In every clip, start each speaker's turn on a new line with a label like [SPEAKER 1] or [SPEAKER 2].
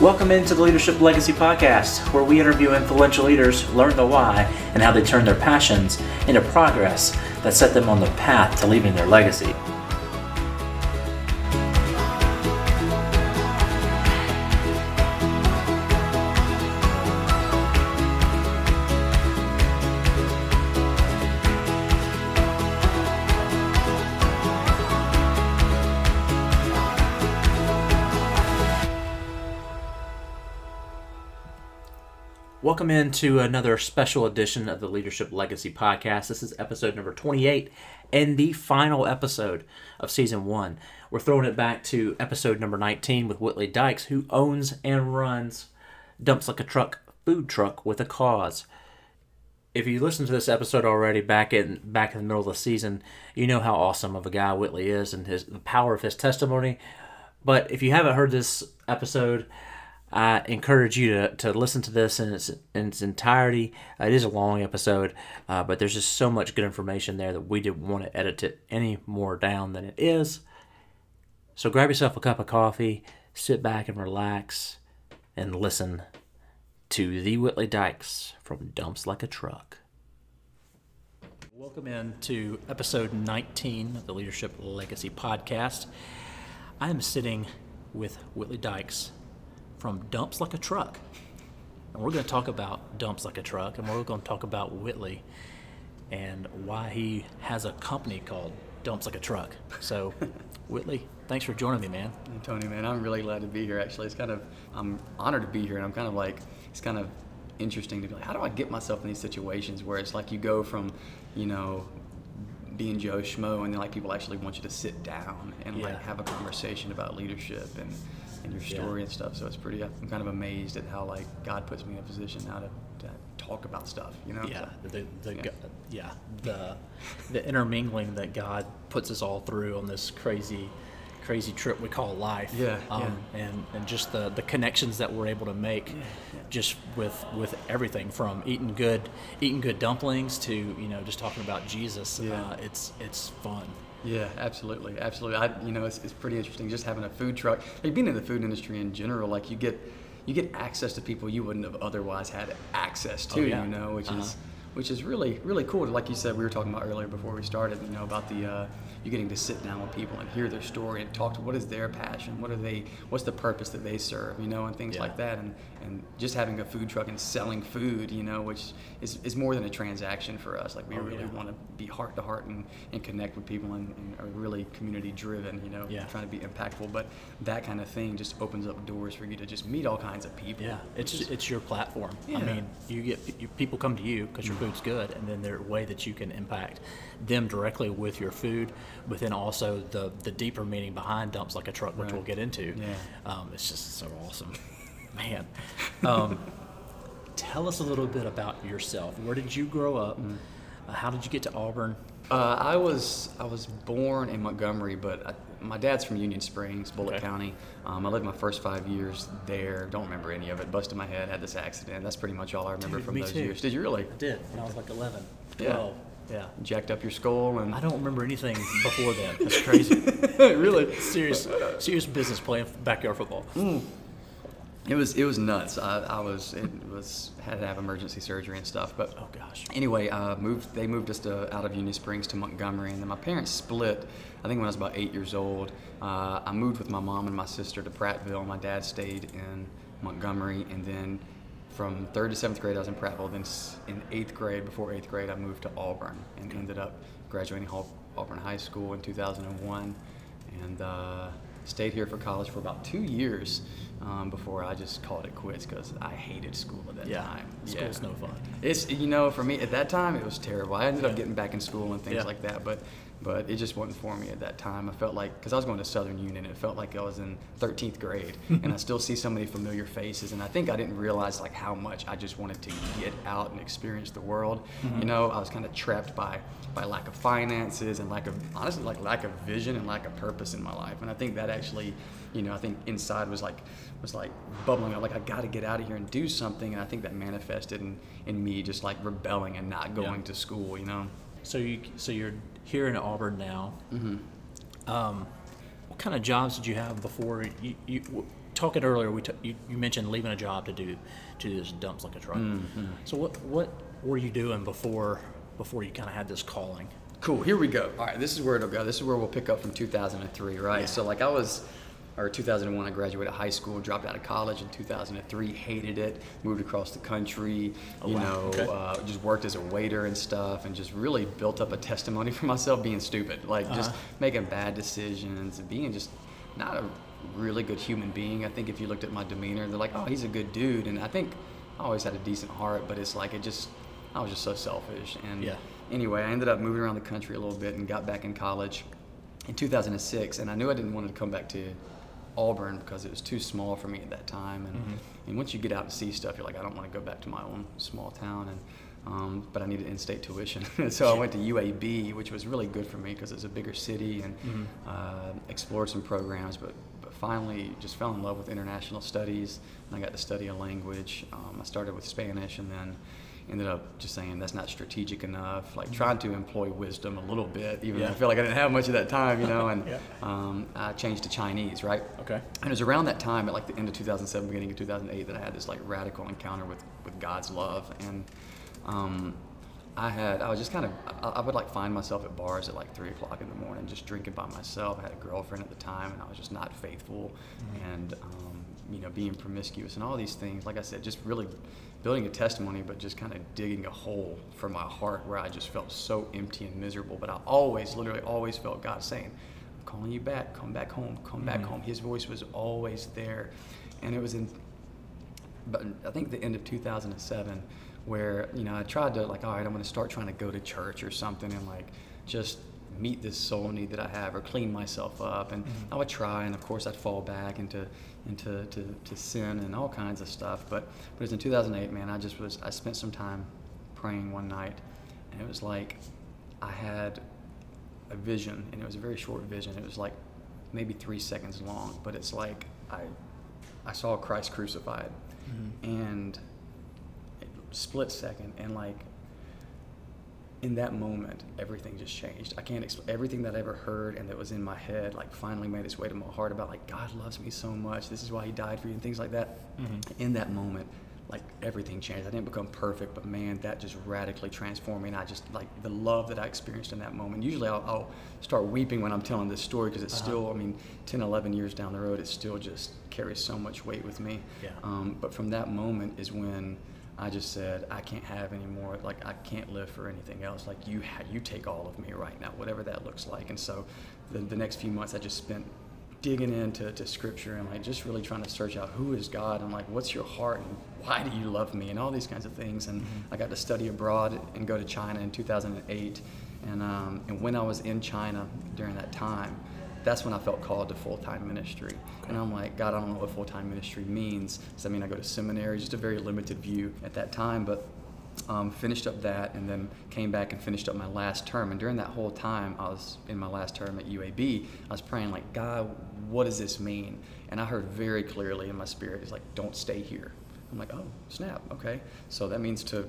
[SPEAKER 1] Welcome into the Leadership Legacy Podcast, where we interview influential leaders, learn the why, and how they turn their passions into progress that set them on the path to leaving their legacy. Welcome into another special edition of the Leadership Legacy Podcast. This is episode number 28 and the final episode of season one. We're throwing it back to episode number 19 with Whitley Dykes, who owns and runs Dumps Like a Truck food truck with a cause. If you listened to this episode already back in back in the middle of the season, you know how awesome of a guy Whitley is and his the power of his testimony. But if you haven't heard this episode, I encourage you to, to listen to this in its in its entirety. Uh, it is a long episode, uh, but there's just so much good information there that we didn't want to edit it any more down than it is. So grab yourself a cup of coffee, sit back and relax, and listen to the Whitley Dykes from Dumps Like a Truck. Welcome in to episode 19 of the Leadership Legacy Podcast. I am sitting with Whitley Dykes from Dumps Like a Truck. And we're going to talk about Dumps Like a Truck, and we're going to talk about Whitley and why he has a company called Dumps Like a Truck. So, Whitley, thanks for joining me, man.
[SPEAKER 2] Hey, Tony, man, I'm really glad to be here. Actually, it's kind of I'm honored to be here, and I'm kind of like it's kind of interesting to be like, how do I get myself in these situations where it's like you go from, you know, being Joe Schmo, and then like people actually want you to sit down and
[SPEAKER 1] Yeah.
[SPEAKER 2] like have a conversation about leadership and and your
[SPEAKER 1] Yeah.
[SPEAKER 2] story and stuff. So it's pretty. I'm kind of amazed at how like God puts me in a position now to, to talk about stuff. You know?
[SPEAKER 1] Yeah,
[SPEAKER 2] So,
[SPEAKER 1] the, the,
[SPEAKER 2] yeah.
[SPEAKER 1] yeah. yeah, the the intermingling that God puts us all through on this crazy, crazy trip we call life.
[SPEAKER 2] Yeah,
[SPEAKER 1] um, and and just the the connections that we're able to make, just with with everything from eating good eating good dumplings to you know just talking about Jesus.
[SPEAKER 2] Yeah.
[SPEAKER 1] Uh, it's it's fun.
[SPEAKER 2] Yeah, absolutely, absolutely. I, you know, it's, it's pretty interesting just having a food truck. Like being in the food industry in general, like you get you get access to people you wouldn't have otherwise had access to.
[SPEAKER 1] Oh, yeah.
[SPEAKER 2] You know, which
[SPEAKER 1] Uh-huh.
[SPEAKER 2] is which is really really cool. Like you said, we were talking about earlier before we started. You know, about the uh, you getting to sit down with people and hear their story and talk to what is their passion, what are they, what's the purpose that they serve, you know, and things
[SPEAKER 1] Yeah.
[SPEAKER 2] like that. And and just having a food truck and selling food, you know, which is, is more than a transaction for us. Like we
[SPEAKER 1] Oh,
[SPEAKER 2] really
[SPEAKER 1] yeah.
[SPEAKER 2] want to be heart to heart and, and connect with people and, and are really community driven, you know,
[SPEAKER 1] Yeah.
[SPEAKER 2] trying to be impactful. But that kind of thing just opens up doors for you to just meet all kinds of people.
[SPEAKER 1] Yeah, it's
[SPEAKER 2] is-
[SPEAKER 1] it's your platform. I mean, you get you, people come to you because your food's good, and then there's a way that you can impact them directly with your food, but then also the the deeper meaning behind dumps like a truck, which
[SPEAKER 2] Right.
[SPEAKER 1] we'll get into.
[SPEAKER 2] Yeah.
[SPEAKER 1] Um, it's just so awesome, man. Um, tell us a little bit about yourself. Where did you grow up?
[SPEAKER 2] Mm.
[SPEAKER 1] Uh, how did you get to Auburn?
[SPEAKER 2] Uh, I was I was born in Montgomery, but I, my dad's from Union Springs, Bullock
[SPEAKER 1] Okay.
[SPEAKER 2] County. Um, I lived my first five years there. Don't remember any of it. Busted my head, had this accident. That's pretty much all I remember
[SPEAKER 1] Dude,
[SPEAKER 2] from those
[SPEAKER 1] too.
[SPEAKER 2] years. Did you really?
[SPEAKER 1] I did when I was like 11,
[SPEAKER 2] Yeah.
[SPEAKER 1] 12. Yeah.
[SPEAKER 2] Jacked up your skull and
[SPEAKER 1] I don't remember anything before then. That's crazy.
[SPEAKER 2] really.
[SPEAKER 1] serious, serious business playing backyard football.
[SPEAKER 2] It was it was nuts. I, I was it was had to have emergency surgery and stuff. But
[SPEAKER 1] Oh gosh.
[SPEAKER 2] anyway, uh, moved. They moved us to out of Union Springs to Montgomery, and then my parents split. I think when I was about eight years old. Uh, I moved with my mom and my sister to Prattville. My dad stayed in Montgomery, and then from third to seventh grade, I was in Prattville. Then in eighth grade, before eighth grade, I moved to Auburn and ended up graduating Hall- Auburn High School in 2001, and uh, stayed here for college for about two years um, before I just called it quits because I hated school at that
[SPEAKER 1] Yeah,
[SPEAKER 2] time.
[SPEAKER 1] school's no fun.
[SPEAKER 2] It's you know for me at that time it was terrible. I ended up getting back in school and things
[SPEAKER 1] Yeah.
[SPEAKER 2] like that, but but it just wasn't for me at that time. I felt like because I was going to Southern Union, it felt like I was in 13th grade, and I still see so many familiar faces, and I think I didn't realize like how much I just wanted to get out and experience the world.
[SPEAKER 1] Mm-hmm.
[SPEAKER 2] You know, I was kind of trapped by by lack of finances and lack of honestly like lack of vision and lack of purpose in my life, and I think that actually, you know, I think inside was like was like bubbling up like I got to get out of here and do something, and I think that manifested in in me just like rebelling and not going to school. You know.
[SPEAKER 1] So you so you're here in Auburn now.
[SPEAKER 2] Mm-hmm.
[SPEAKER 1] Um, what kind of jobs did you have before you, you
[SPEAKER 3] talking earlier, we t- you, you mentioned leaving a job to do to do this dumps like a truck.
[SPEAKER 2] Mm-hmm.
[SPEAKER 3] So what what were you doing before before you kind of had this calling?
[SPEAKER 2] Cool. Here we go. All right, this is where it'll go. This is where we'll pick up from 2003, right?
[SPEAKER 3] Yeah.
[SPEAKER 2] So like I was, or 2001, I graduated high school, dropped out of college in 2003, hated it, moved across the country, you
[SPEAKER 3] wow.
[SPEAKER 2] know,
[SPEAKER 3] Okay.
[SPEAKER 2] uh, just worked as a waiter and stuff, and just really built up a testimony for myself being stupid, like just
[SPEAKER 3] Uh-huh.
[SPEAKER 2] making bad decisions and being just not a really good human being. I think if you looked at my demeanor, they're like, oh, he's a good dude, and I think I always had a decent heart, but it's like it just, I was just so selfish and
[SPEAKER 3] Yeah.
[SPEAKER 2] anyway, I ended up moving around the country a little bit and got back in college in 2006. And I knew I didn't want to come back to Auburn because it was too small for me at that time. And, and once you get out and see stuff, you're like, I don't want to go back to my own small town. And um, but I needed in-state tuition, so I went to UAB, which was really good for me because it's a bigger city and uh, explored some programs. But but finally, just fell in love with international studies, and I got to study a language. Um, I started with Spanish, and then ended up just saying that's not strategic enough. Like trying to employ wisdom a little bit, even though I feel like I didn't have much of that time, you know. And
[SPEAKER 3] Yeah.
[SPEAKER 2] um, I changed to Chinese, right?
[SPEAKER 3] Okay.
[SPEAKER 2] And it was around that time, at like the end of 2007, beginning of 2008, that I had this like radical encounter with, with God's love. And um, I had, I was just kind of, I, I would like find myself at bars at like three o'clock in the morning, just drinking by myself. I had a girlfriend at the time, and I was just not faithful, and um, you know, being promiscuous and all these things. Like I said, just really building a testimony, but just kind of digging a hole for my heart where I just felt so empty and miserable. But I always, literally, always felt God saying, "I'm calling you back. Come back home. Come back mm-hmm. home." His voice was always there, and it was in but I think the end of 2007, where you know I tried to like, all right, I'm going to start trying to go to church or something and like just meet this soul need that I have or clean myself up, and mm-hmm. I would try, and of course I'd fall back into into to, to sin and all kinds of stuff. But but it was in 2008, man. I just was I spent some time praying one night, and it was like I had a vision, and it was a very short vision. It was like maybe three seconds long, but it's like I I saw Christ crucified, mm-hmm. and split second, and like in that moment, everything just changed. I can't explain everything that I ever heard and that was in my head, like finally made its way to my heart about like God loves me so much. This is why He died for you and things like that. In that moment, like everything changed. I didn't become perfect, but man, that just radically transformed me. And I just like the love that I experienced in that moment. Usually, I'll, I'll start weeping when I'm telling this story because it's still, I mean, 10, 11 years down the road, it still just carries so much weight with me.
[SPEAKER 3] Yeah.
[SPEAKER 2] Um, but from that moment is when I just said, I can't have any more. Like I can't live for anything else. Like you, ha- you take all of me right now, whatever that looks like. And so, the, the next few months, I just spent digging into to scripture and like just really trying to search out who is God and like what's your heart and why do you love me and all these kinds of things. And I got to study abroad and go to China in 2008. And um, and when I was in China during that time, that's when I felt called to full time ministry. And I'm like, God, I don't know what full time ministry means. Does that mean I go to seminary? Just a very limited view at that time. But um, finished up that and then came back and finished up my last term. And during that whole time, I was in my last term at UAB, I was praying, like, God, what does this mean? And I heard very clearly in my spirit, He's like, don't stay here. I'm like, oh, snap, okay. So that means to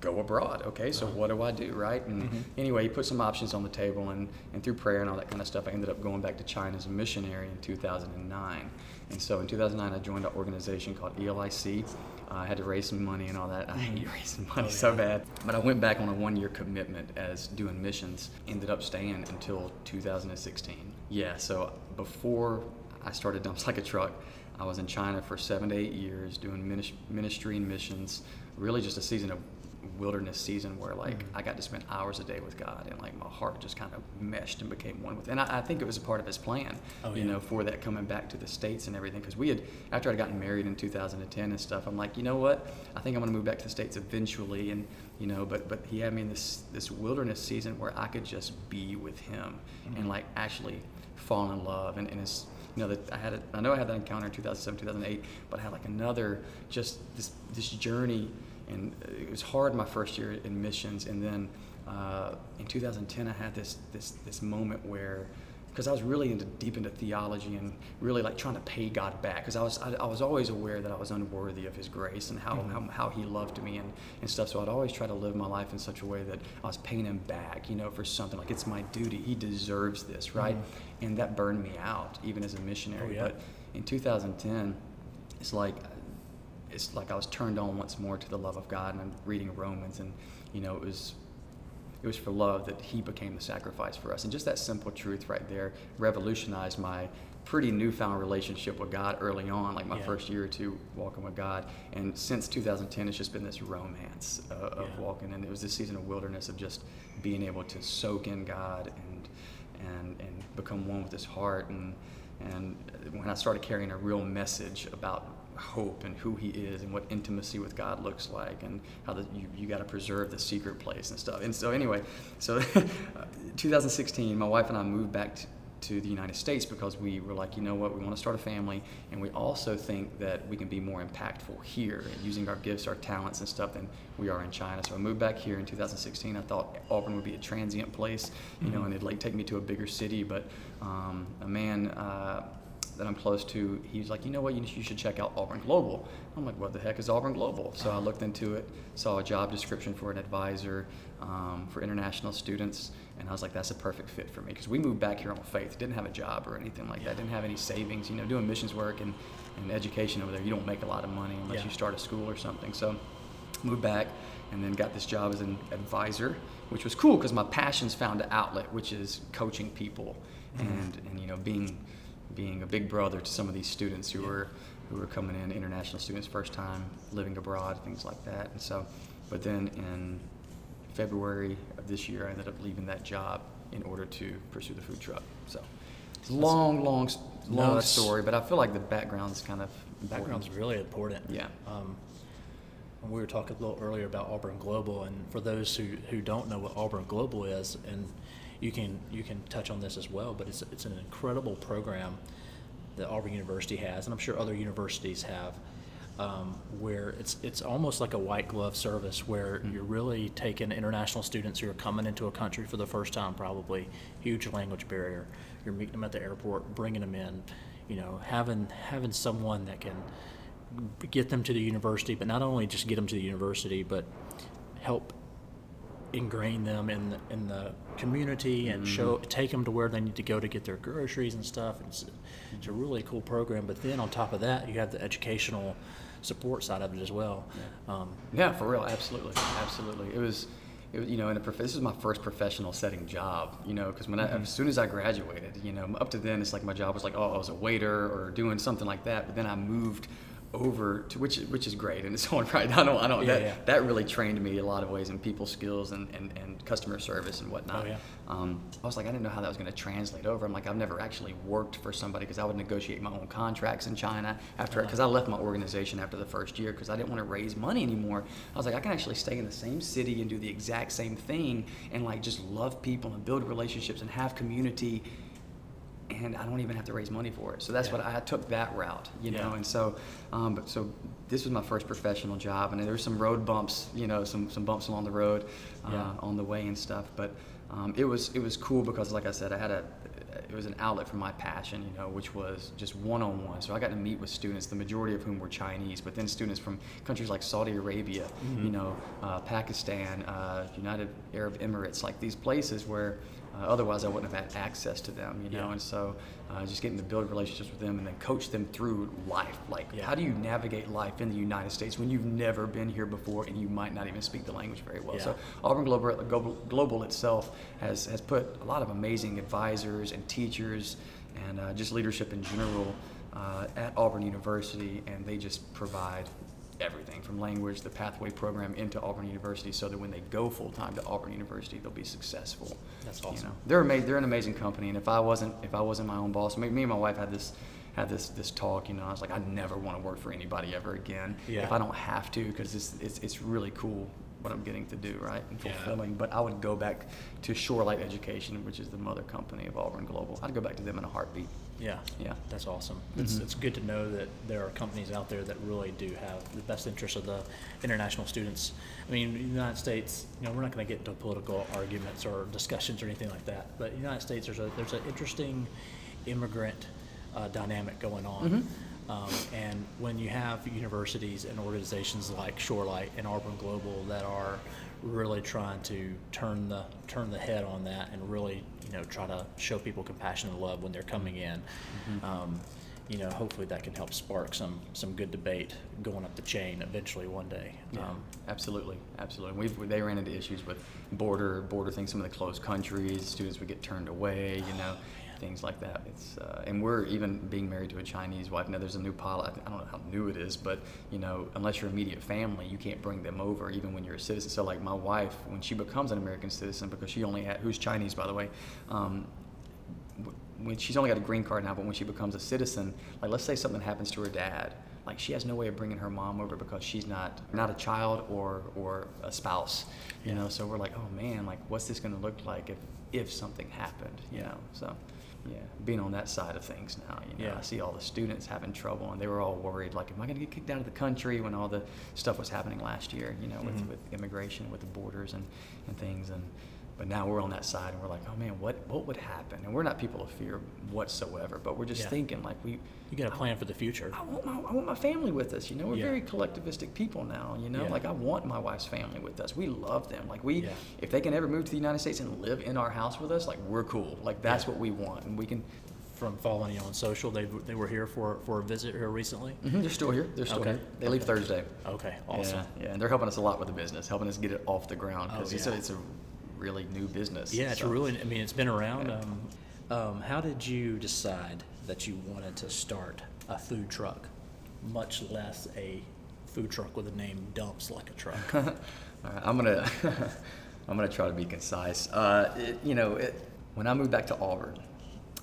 [SPEAKER 2] go abroad. Okay, so what do I do, right? And anyway, he put some options on the table, and, and through prayer and all that kind of stuff, I ended up going back to China as a missionary in 2009. And so in 2009, I joined an organization called ELIC. Uh, I had to raise some money and all that. I hate raising money so bad. But I went back on a one year commitment as doing missions. Ended up staying until 2016. Yeah, so before I started Dumps Like a Truck, I was in China for seven to eight years doing ministry and missions. Really, just a season of wilderness season where like mm-hmm. I got to spend hours a day with God and like my heart just kind of meshed and became one with. And I, I think it was a part of His plan,
[SPEAKER 3] Oh,
[SPEAKER 2] you
[SPEAKER 3] yeah.
[SPEAKER 2] know, for that coming back to the states and everything. Because we had after I'd gotten married in 2010 and stuff, I'm like, you know what? I think I'm going to move back to the states eventually. And you know, but but He had me in this this wilderness season where I could just be with Him and mm-hmm. like actually fall in love and, and it's you know that I had a, I know I had that encounter in 2007 2008 but I had like another just this this journey and it was hard my first year in missions. And then uh, in 2010 I had this this this moment where because I was really into deep into theology and really like trying to pay God back. Because I was I, I was always aware that I was unworthy of His grace and how, how, how He loved me and, and stuff. So I'd always try to live my life in such a way that I was paying Him back you know for something like it's my duty. He deserves this right? And that burned me out even as a missionary.
[SPEAKER 3] Oh, yeah.
[SPEAKER 2] but in 2010, it's like it's like I was turned on once more to the love of God, and I'm reading Romans, and you know, it was it was for love that He became the sacrifice for us, and just that simple truth right there revolutionized my pretty newfound relationship with God early on, like my
[SPEAKER 1] Yeah.
[SPEAKER 2] first year or two walking with God. And since 2010, it's just been this romance uh, of
[SPEAKER 1] Yeah.
[SPEAKER 2] walking, and it was this season of wilderness of just being able to soak in God and and and become one with His heart. And and when I started carrying a real message about hope and who He is and what intimacy with God looks like, and how the, you you got to preserve the secret place and stuff. And so anyway, so 2016, my wife and I moved back. To, to the United States because we were like, you know what, we want to start a family, and we also think that we can be more impactful here using our gifts, our talents, and stuff than we are in China. So I moved back here in 2016. I thought Auburn would be a transient place, you know, and it'd like take me to a bigger city. But um, a man uh, that I'm close to, he's like, you know what, you, you should check out Auburn Global. I'm like, what the heck is Auburn Global? So I looked into it, saw a job description for an advisor um, for international students, and I was like, that's a perfect fit for me because we moved back here on faith, didn't have a job or anything like that, didn't have any savings. You know, doing missions work and, and education over there, you don't make a lot of money unless
[SPEAKER 1] Yeah.
[SPEAKER 2] you start a school or something. So moved back and then got this job as an advisor, which was cool because my passions found an outlet, which is coaching people and, and you know being being a big brother to some of these students who were who are coming in, international students, first time living abroad, things like that. And so, but then in February of this year, I ended up leaving that job in order to pursue the food truck. So, it's a long, long, s-
[SPEAKER 1] No,
[SPEAKER 2] long story, but I feel like the background's kind of important.
[SPEAKER 1] Background's really important.
[SPEAKER 2] Yeah.
[SPEAKER 1] Um, we were talking a little earlier about Auburn Global, and for those who, who don't know what Auburn Global is, and you can you can touch on this as well, but it's it's an incredible program that Auburn University has, and I'm sure other universities have, um, where it's it's almost like a white glove service where you're really taking international students who are coming into a country for the first time, probably huge language barrier. You're meeting them at the airport, bringing them in, you know, having having someone that can get them to the university, but not only just get them to the university, but help ingrain them in the, in the community and show take them to where they need to go to get their groceries and stuff. It's, it's a really cool program. But then on top of that, you have the educational support side of it as well. Um,
[SPEAKER 2] Yeah, for real, absolutely, absolutely. It was, it was you know, in a prof- this is my first professional setting job, you know, because when I, as soon as I graduated, you know, up to then it's like my job was like, oh, I was a waiter or doing something like that. But then I moved over to which which is great and it's on right. I don't I don't
[SPEAKER 1] Yeah,
[SPEAKER 2] that
[SPEAKER 1] yeah.
[SPEAKER 2] that really trained me a lot of ways in people skills and, and, and customer service and whatnot.
[SPEAKER 1] Oh, yeah.
[SPEAKER 2] Um, I was like, I didn't know how that was going to translate over. I'm like, I've never actually worked for somebody because I would negotiate my own contracts in China after because I left my organization after the first year because I didn't want to raise money anymore. I was like, I can actually stay in the same city and do the exact same thing and like just love people and build relationships and have community. And I don't even have to raise money for it. So that's
[SPEAKER 1] Yeah.
[SPEAKER 2] what I, I took that route, you know. And so, um, but so this was my first professional job, and there were some road bumps, you know, some some bumps along the road, uh,
[SPEAKER 1] Yeah.
[SPEAKER 2] on the way and stuff. But um, it was it was cool because, like I said, I had a it was an outlet for my passion, you know, which was just one on one. So I got to meet with students, the majority of whom were Chinese, but then students from countries like Saudi Arabia, you know, uh, Pakistan, uh, United Arab Emirates, like these places where. Uh, otherwise, I wouldn't have had access to them, you know.
[SPEAKER 1] Yeah.
[SPEAKER 2] And so, uh, just getting to build relationships with them and then coach them through life. Like,
[SPEAKER 1] Yeah.
[SPEAKER 2] how do you navigate life in the United States when you've never been here before and you might not even speak the language very well?
[SPEAKER 1] Yeah.
[SPEAKER 2] So, Auburn Global, Global, Global itself has, has put a lot of amazing advisors and teachers and uh, just leadership in general uh, at Auburn University, and they just provide everything from language, the pathway program into Auburn University, so that when they go full time to Auburn University, they'll be successful.
[SPEAKER 1] That's
[SPEAKER 2] You
[SPEAKER 1] awesome.
[SPEAKER 2] know, they're ama- they're an amazing company, and if I wasn't if I wasn't my own boss, me, me and my wife had this had this this talk. You know, I was like, I never want to work for anybody ever again
[SPEAKER 1] Yeah.
[SPEAKER 2] if I don't have to, because it's, it's it's really cool what I'm getting to do, right, and
[SPEAKER 1] Yeah.
[SPEAKER 2] fulfilling. But I would go back to Shorelight Education, which is the mother company of Auburn Global. I'd go back to them in a heartbeat.
[SPEAKER 1] Yeah.
[SPEAKER 2] Yeah.
[SPEAKER 1] That's awesome. It's,
[SPEAKER 2] Mhm.
[SPEAKER 1] it's good to know that there are companies out there that really do have the best interest of the international students. I mean, the United States, you know, we're not going to get into political arguments or discussions or anything like that. But in the United States, there's a there's an interesting immigrant uh, dynamic going on.
[SPEAKER 2] Mhm.
[SPEAKER 1] Um, and when you have universities and organizations like Shorelight and Auburn Global that are really trying to turn the turn the head on that and really you know try to show people compassion and love when they're coming in, um,
[SPEAKER 3] you know, hopefully that can help spark some some good debate going up the chain eventually one day.
[SPEAKER 2] Yeah,
[SPEAKER 3] Um,
[SPEAKER 2] absolutely, absolutely. We've they ran into issues with border border things. Some of the closed countries, students would get turned away. You know, things like that. It's uh, and we're even being married to a Chinese wife. Now there's a new pilot. I don't know how new it is, but you know, unless you're immediate family, you can't bring them over, even when you're a citizen. So like my wife, when she becomes an American citizen, because she only had who's Chinese by the way. Um, when she's only got a green card now, but when she becomes a citizen, like let's say something happens to her dad, like she has no way of bringing her mom over because she's not not a child or or a spouse, you
[SPEAKER 3] Yeah.
[SPEAKER 2] know. So we're like, oh man, like what's this going to look like if if something happened, you know? So. Yeah, being on that side of things now, you know,
[SPEAKER 3] Yeah.
[SPEAKER 2] I see all the students having trouble, and they were all worried, like, am I going to get kicked out of the country when all the stuff was happening last year, you know, with,
[SPEAKER 3] Mhm.
[SPEAKER 2] with immigration, with the borders and, and things, and but now we're on that side, and we're like, oh man, what what would happen? And we're not people of fear whatsoever, but we're just
[SPEAKER 3] Yeah.
[SPEAKER 2] thinking like we.
[SPEAKER 3] you got a plan for the future.
[SPEAKER 2] I want my I want my family with us. You know, we're
[SPEAKER 3] Yeah.
[SPEAKER 2] very collectivistic people now. You know,
[SPEAKER 3] Yeah.
[SPEAKER 2] like I want my wife's family with us. We love them. Like we,
[SPEAKER 3] Yeah.
[SPEAKER 2] if they can ever move to the United States and live in our house with us, like we're cool. Like that's
[SPEAKER 3] Yeah.
[SPEAKER 2] what we want, and we can.
[SPEAKER 3] From following you on social, they they were here for for a visit here recently.
[SPEAKER 2] Mhm, they're still here. They're still
[SPEAKER 3] Okay.
[SPEAKER 2] here. They leave Thursday.
[SPEAKER 3] Okay, awesome.
[SPEAKER 2] Yeah, yeah, and they're helping us a lot with the business, helping us get it off the ground because
[SPEAKER 3] Oh,
[SPEAKER 2] it's, a, it's a really new business.
[SPEAKER 3] Yeah, it's
[SPEAKER 2] so.
[SPEAKER 3] really. I mean, it's been around.
[SPEAKER 2] Yeah.
[SPEAKER 3] Um, um, how did you decide that you wanted to start a food truck, much less a food truck with a name dumps like a truck?
[SPEAKER 2] All right, I'm gonna I'm gonna try to be concise. Uh, it, you know, it, when I moved back to Auburn,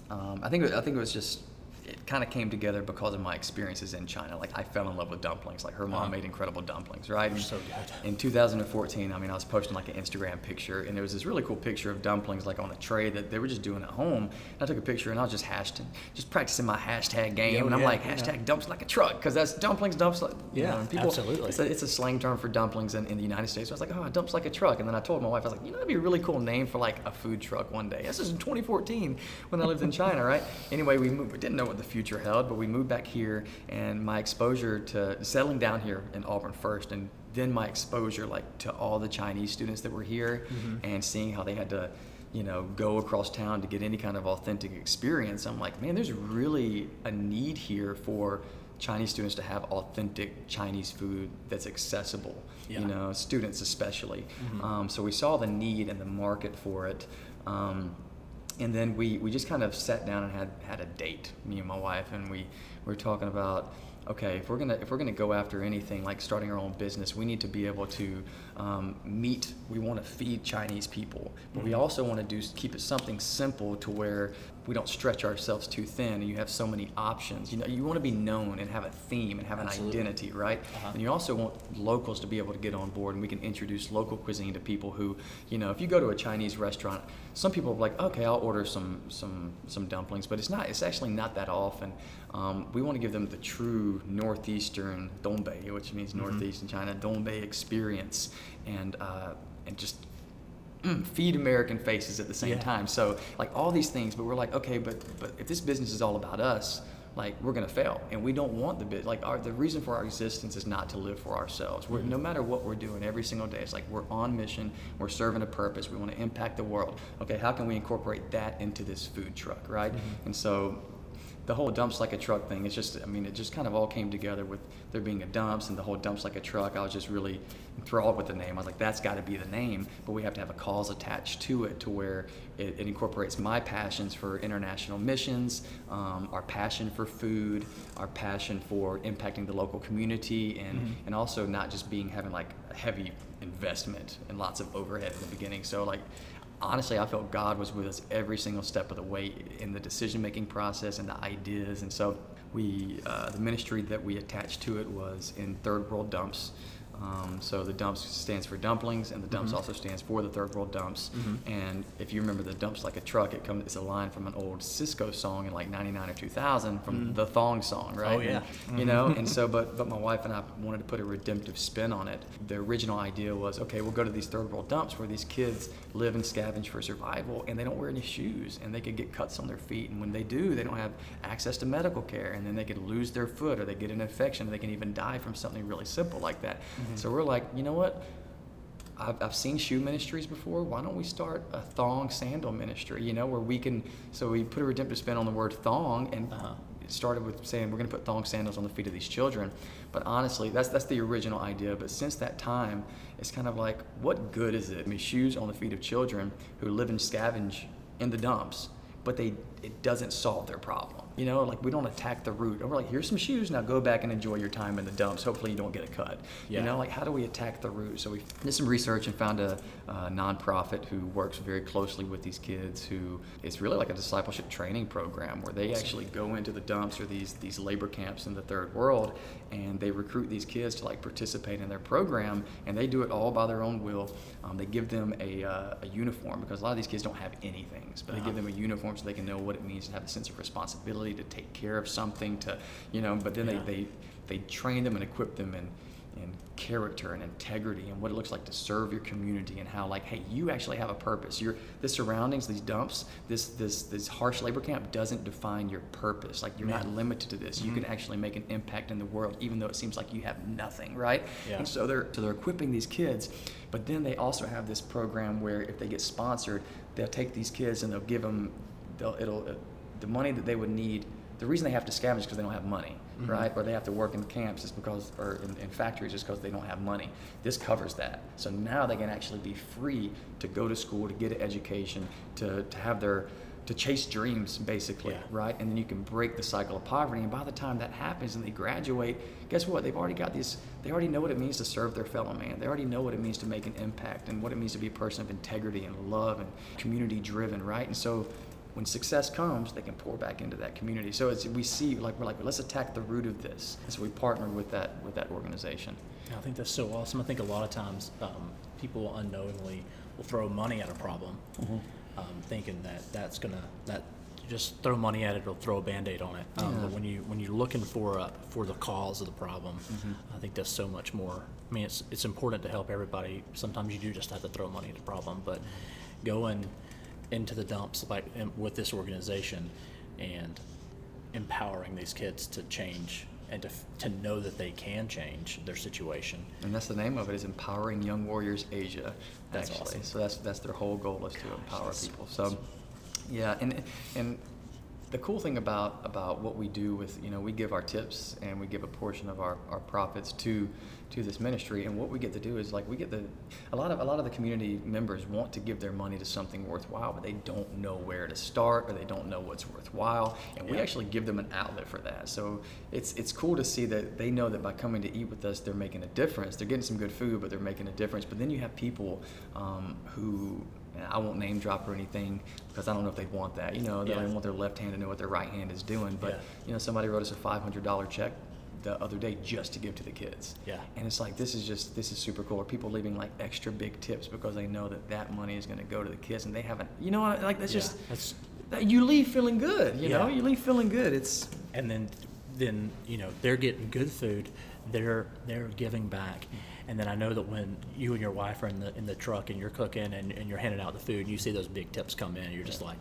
[SPEAKER 2] um, I think it, I think it was just it kind of came together because of my experiences in China. Like I fell in love with dumplings. Like her mom
[SPEAKER 3] Uh-huh.
[SPEAKER 2] made incredible dumplings, right?
[SPEAKER 3] They're so good.
[SPEAKER 2] In 2014, I mean, I was posting like an Instagram picture, and there was this really cool picture of dumplings like on a tray that they were just doing at home. And I took a picture, and I was just hashed, just practicing my hashtag game,
[SPEAKER 3] Yeah,
[SPEAKER 2] and I'm
[SPEAKER 3] yeah,
[SPEAKER 2] like
[SPEAKER 3] yeah.
[SPEAKER 2] hashtag dumps like a truck because that's dumplings dumps like you
[SPEAKER 3] Yeah,
[SPEAKER 2] know, people,
[SPEAKER 3] absolutely.
[SPEAKER 2] It's a, it's a slang term for dumplings in, in the United States. So I was like, oh, it dumps like a truck. And then I told my wife, I was like, you know, that'd be a really cool name for like a food truck one day. This is in 2014 when I lived in China, right? Anyway, we moved, we didn't know what the future held, but we moved back here and my exposure to settling down here in Auburn first and then my exposure like to all the Chinese students that were here and seeing how they had to you know, go across town to get any kind of authentic experience. I'm like, man, there's really a need here for Chinese students to have authentic Chinese food that's accessible.
[SPEAKER 3] Yeah.
[SPEAKER 2] You know, students especially. Um, so we saw the need and the market for it. Um, and then we, we just kind of sat down and had, had a date, me and my wife, and we, we were talking about okay, if we're gonna if we're gonna go after anything like starting our own business, we need to be able to um, meet. We want to feed Chinese people, but we also want to do keep it something simple to where we don't stretch ourselves too thin, and you have so many options. You know, you want to be known and have a theme and have an identity, right?
[SPEAKER 3] Uh-huh.
[SPEAKER 2] And you also want locals to be able to get on board, and we can introduce local cuisine to people who, you know, if you go to a Chinese restaurant, some people are like, okay, I'll order some some some dumplings, but it's not. It's actually not that often. Um, we want to give them the true northeastern Dongbei, which means northeastern China Dongbei experience, and uh, and just mm, feed American faces at the same
[SPEAKER 3] Yeah.
[SPEAKER 2] time. So like all these things, but we're like, okay, but but if this business is all about us, like we're gonna fail, and we don't want the bit. Like our the reason for our existence is not to live for ourselves. We're, no matter what we're doing every single day, it's like we're on mission. We're serving a purpose. We want to impact the world. Okay, how can we incorporate that into this food truck, right? And so the whole dumps like a truck thing. It's just i mean it just kind of all came together with there being a dumps and the whole dumps like a truck. I was just really enthralled with the name. I was like that's got to be the name but we have to have a cause attached to it to where it, it incorporates my passions for international missions um, our passion for food our passion for impacting the local community and and also not just being having like a heavy investment and lots of overhead in the beginning. So like honestly, I felt God was with us every single step of the way in the decision making process and the ideas. And so we, uh, the ministry that we attached to it was in Third World Dumps. Um, so the dumps stands for dumplings, and the dumps mm-hmm. also stands for the third world dumps. Mm-hmm. And if you remember the dumps like a truck, it comes. It's a line from an old Sisqó song in like '99 or 2000 from mm-hmm. the Thong song, right?
[SPEAKER 3] Oh, yeah.
[SPEAKER 2] And, you know, and so but but my wife and I wanted to put a redemptive spin on it. The original idea was okay, we'll go to these third world dumps where these kids live and scavenge for survival, and they don't wear any shoes, and they could get cuts on their feet, and when they do, they don't have access to medical care, and then they could lose their foot or they get an infection, they can even die from something really simple like that. So we're like, you know what? I've, I've seen shoe ministries before. Why don't we start a thong sandal ministry? You know, where we can. So we put a redemptive spin on the word thong, and
[SPEAKER 3] Uh-huh.
[SPEAKER 2] it started with saying we're going to put thong sandals on the feet of these children. But honestly, that's that's the original idea. But since that time, it's kind of like, what good is it? I mean, shoes on the feet of children who live and scavenge in the dumps, but they it doesn't solve their problem. You know, like we don't attack the root. And We're like, here's some shoes. Now go back and enjoy your time in the dumps. Hopefully you don't get a cut.
[SPEAKER 3] Yeah.
[SPEAKER 2] You know, like how do we attack the root? So we did some research and found a, a nonprofit who works very closely with these kids. Who it's really like a discipleship training program where they actually go into the dumps or these these labor camps in the third world, and they recruit these kids to like participate in their program, and they do it all by their own will. Um, they give them a, uh, a uniform because a lot of these kids don't have anything, but they give them a uniform so they can know what it means to have a sense of responsibility to take care of something to you know but then
[SPEAKER 3] Yeah.
[SPEAKER 2] they, they they train them and equip them in in character and integrity and what it looks like to serve your community and how like hey you actually have a purpose. Your the surroundings these dumps this this this harsh labor camp doesn't define your purpose. Like you're not limited to this. You can actually make an impact in the world even though it seems like you have nothing right?
[SPEAKER 3] Yeah.
[SPEAKER 2] and so they're so they're equipping these kids but then they also have this program where if they get sponsored they'll take these kids and they'll give them they'll it'll uh, the money that they would need the reason they have to scavenge is because they don't have money
[SPEAKER 3] Mm-hmm.
[SPEAKER 2] right? Or they have to work in camps is because or in, in factories just because they don't have money. This covers that. So now they can actually be free to go to school to get an education to, to have their to chase dreams basically
[SPEAKER 3] Yeah.
[SPEAKER 2] right? And then you can break the cycle of poverty. And by the time that happens and they graduate guess what? They've already got these they already know what it means to serve their fellow man. They already know what it means to make an impact and what it means to be a person of integrity and love and community driven right? And so when success comes, they can pour back into that community. So it's, we see, like we're like, let's attack the root of this. And so we partnered with that with that organization.
[SPEAKER 1] I think that's so awesome. I think a lot of times um, people unknowingly will throw money at a problem,
[SPEAKER 2] Mm-hmm.
[SPEAKER 1] um, thinking that that's gonna that just throw money at it, it'll throw a band-aid on it. Um,
[SPEAKER 2] Yeah.
[SPEAKER 1] But when you when you're looking for uh, for the cause of the problem,
[SPEAKER 2] Mm-hmm.
[SPEAKER 1] I think that's so much more. I mean, it's it's important to help everybody. Sometimes you do just have to throw money at a problem, but going into the dumps like um, with this organization and empowering these kids to change and to, to know that they can change their situation.
[SPEAKER 2] And that's the name of it is Empowering Young Warriors Asia.
[SPEAKER 1] That's
[SPEAKER 2] actually,
[SPEAKER 1] awesome.
[SPEAKER 2] so that's that's their whole goal is to empower people. So, yeah, and and the cool thing about about what we do with you know we give our tips and we give a portion of our, our profits to to this ministry. And what we get to do is like we get the a lot of a lot of the community members want to give their money to something worthwhile but they don't know where to start or they don't know what's worthwhile. And we
[SPEAKER 3] Yeah.
[SPEAKER 2] actually give them an outlet for that. So it's it's cool to see that they know that by coming to eat with us they're making a difference. They're getting some good food but they're making a difference. But then you have people um, who I won't name drop or anything because I don't know if they want that. You know, they
[SPEAKER 3] Yeah.
[SPEAKER 2] don't want their left hand to know what their right hand is doing. But
[SPEAKER 3] Yeah.
[SPEAKER 2] you know, somebody wrote us a five hundred dollar check the other day just to give to the kids.
[SPEAKER 3] Yeah.
[SPEAKER 2] And it's like this is just this is super cool. Or people leaving like extra big tips because they know that that money is going to go to the kids and they haven't. You know, like that's
[SPEAKER 3] Yeah.
[SPEAKER 2] just
[SPEAKER 1] That's
[SPEAKER 2] that you leave feeling good. You know, you leave feeling good. It's
[SPEAKER 1] and then then you know they're getting good food they're they're giving back and then i know that when you and your wife are in the in the truck and you're cooking and, and you're handing out the food and you see those big tips come in you're just like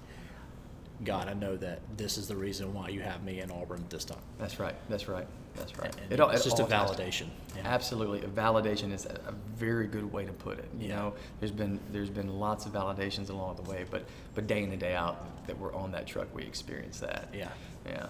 [SPEAKER 1] god i know that this is the reason why you have me in auburn at this time
[SPEAKER 2] that's right. That's right. That's right.
[SPEAKER 1] And
[SPEAKER 2] all-
[SPEAKER 1] it's just a validation yeah.
[SPEAKER 2] Absolutely, a validation is a, a very good way to put it. You
[SPEAKER 1] Yeah.
[SPEAKER 2] know, there's been there's been lots of validations along the way, but but day in and day out that we're on that truck, we experience that.
[SPEAKER 1] Yeah.
[SPEAKER 2] yeah.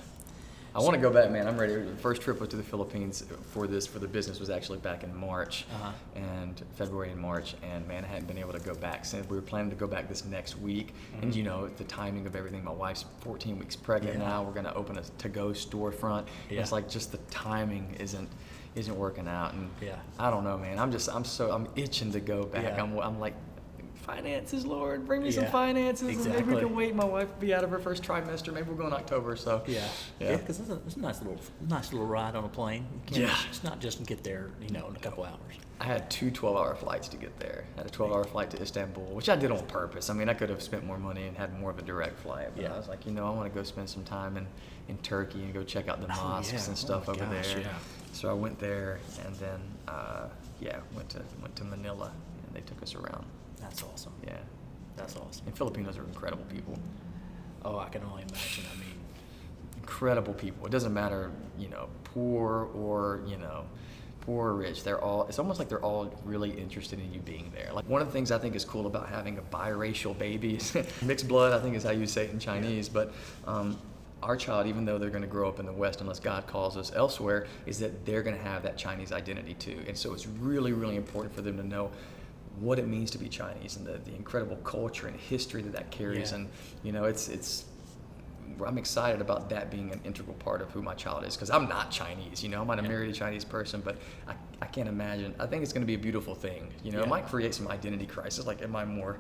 [SPEAKER 2] I want to go back, man. I'm ready. The first trip was to the Philippines for this for the business was actually back in March,
[SPEAKER 1] Uh-huh.
[SPEAKER 2] and February and March, and man, I hadn't been able to go back since we were planning to go back this next week. And you know, the timing of everything. My wife's 14 weeks pregnant
[SPEAKER 1] Mm-hmm. Yeah.
[SPEAKER 2] now. We're gonna open a to-go storefront.
[SPEAKER 1] Yeah.
[SPEAKER 2] It's like just the timing isn't isn't working out, and
[SPEAKER 1] Yeah.
[SPEAKER 2] I don't know, man. I'm just I'm so I'm itching to go back.
[SPEAKER 1] Yeah.
[SPEAKER 2] I'm I'm like. Finances, Lord, bring me some
[SPEAKER 1] Yeah.
[SPEAKER 2] finances, and maybe we can wait. My wife will be out of her first trimester. Maybe we'll go in October. So
[SPEAKER 1] yeah
[SPEAKER 2] Yeah.
[SPEAKER 1] yeah because it's, a- it's a nice little nice little ride on a plane
[SPEAKER 2] Yeah.
[SPEAKER 1] it's not just to get there you know in a couple hours
[SPEAKER 2] I had two 12 hour flights to get there. I had a 12 hour flight to Istanbul, which I did on purpose. I mean, I could have spent more money and had more of a direct flight, but
[SPEAKER 1] Yeah.
[SPEAKER 2] I was like, you know, I want to go spend some time in, in Turkey and go check out the
[SPEAKER 1] Oh,
[SPEAKER 2] mosques
[SPEAKER 1] yeah.
[SPEAKER 2] and
[SPEAKER 1] Oh
[SPEAKER 2] stuff
[SPEAKER 1] my
[SPEAKER 2] over
[SPEAKER 1] gosh,
[SPEAKER 2] there.
[SPEAKER 1] yeah.
[SPEAKER 2] So I went there and then, uh, yeah, went to went to Manila and they took us around.
[SPEAKER 1] That's awesome
[SPEAKER 2] Yeah.
[SPEAKER 1] that's awesome
[SPEAKER 2] And Filipinos are incredible people.
[SPEAKER 1] oh i can only imagine i mean
[SPEAKER 2] incredible people. It doesn't matter, you know, poor or, you know, poor or rich. They're all, it's almost like they're all really interested in you being there. Like one of the things I think is cool about having a biracial baby is mixed blood, I think is how you say it in Chinese, but um, our child, even though they're going to grow up in the West, unless God calls us elsewhere, is that they're going to have that Chinese identity too. And so it's really, really important for them to know what it means to be Chinese and the, the incredible culture and history that that carries.
[SPEAKER 1] Yeah.
[SPEAKER 2] And you know, it's it's I'm excited about that being an integral part of who my child is because I'm not Chinese. You know, I might have
[SPEAKER 1] Yeah.
[SPEAKER 2] married a Chinese person, but I, I can't imagine. I think it's going to be a beautiful thing. You know, it might create some identity crisis. Like, am I more,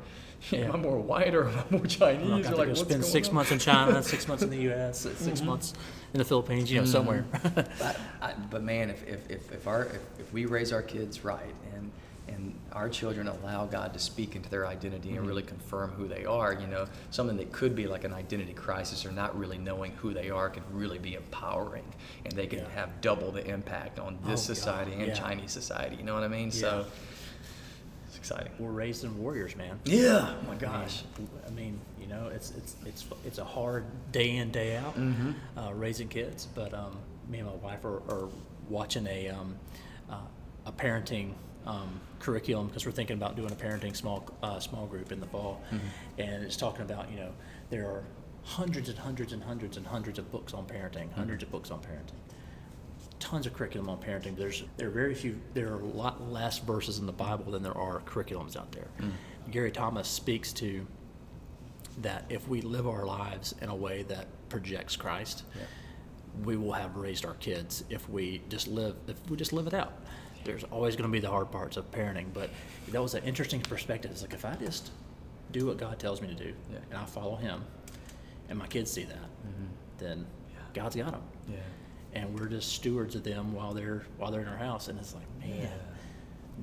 [SPEAKER 1] Yeah.
[SPEAKER 2] am I more white or am I more Chinese? Or like,
[SPEAKER 1] spend six
[SPEAKER 2] on?
[SPEAKER 1] months in China, six months in the U.S., 6
[SPEAKER 2] Mm-hmm.
[SPEAKER 1] months in the Philippines, you know, somewhere.
[SPEAKER 2] But, I, but man, if, if, if, if our if, if we raise our kids right and and our children allow God to speak into their identity and really confirm who they are, you know, something that could be like an identity crisis or not really knowing who they are could really be empowering, and they can
[SPEAKER 1] Yeah.
[SPEAKER 2] have double the impact on this
[SPEAKER 1] Oh, God,
[SPEAKER 2] society and
[SPEAKER 1] yeah.
[SPEAKER 2] Chinese society. You know what I mean?
[SPEAKER 1] Yeah.
[SPEAKER 2] So it's exciting.
[SPEAKER 1] We're raised in warriors, man.
[SPEAKER 2] Yeah. Oh my gosh.
[SPEAKER 1] I mean, you know, it's it's it's it's a hard day in day out
[SPEAKER 2] Mm-hmm.
[SPEAKER 1] uh, raising kids. But um, me and my wife are, are watching a um, uh, a parenting um, curriculum because we're thinking about doing a parenting small uh, small group in the fall,
[SPEAKER 2] Mm-hmm.
[SPEAKER 1] and it's talking about you know there are hundreds and hundreds and hundreds and hundreds of books on parenting,
[SPEAKER 2] Mm-hmm.
[SPEAKER 1] hundreds of books on parenting tons of curriculum on parenting. There's there are very few. There are a lot less verses in the Bible than there are curriculums out there. Gary Thomas speaks to that if we live our lives in a way that projects Christ,
[SPEAKER 2] Yeah.
[SPEAKER 1] we will have raised our kids. If we just live, if we just live it out, there's always going to be the hard parts of parenting. But that was an interesting perspective. It's like if I just do what God tells me to do,
[SPEAKER 2] Yeah.
[SPEAKER 1] and I follow Him, and my kids see that, mm-hmm. then
[SPEAKER 2] Yeah.
[SPEAKER 1] God's got them
[SPEAKER 2] Yeah.
[SPEAKER 1] and we're just stewards of them while they're while they're in our house. And it's like, man,
[SPEAKER 2] Yeah.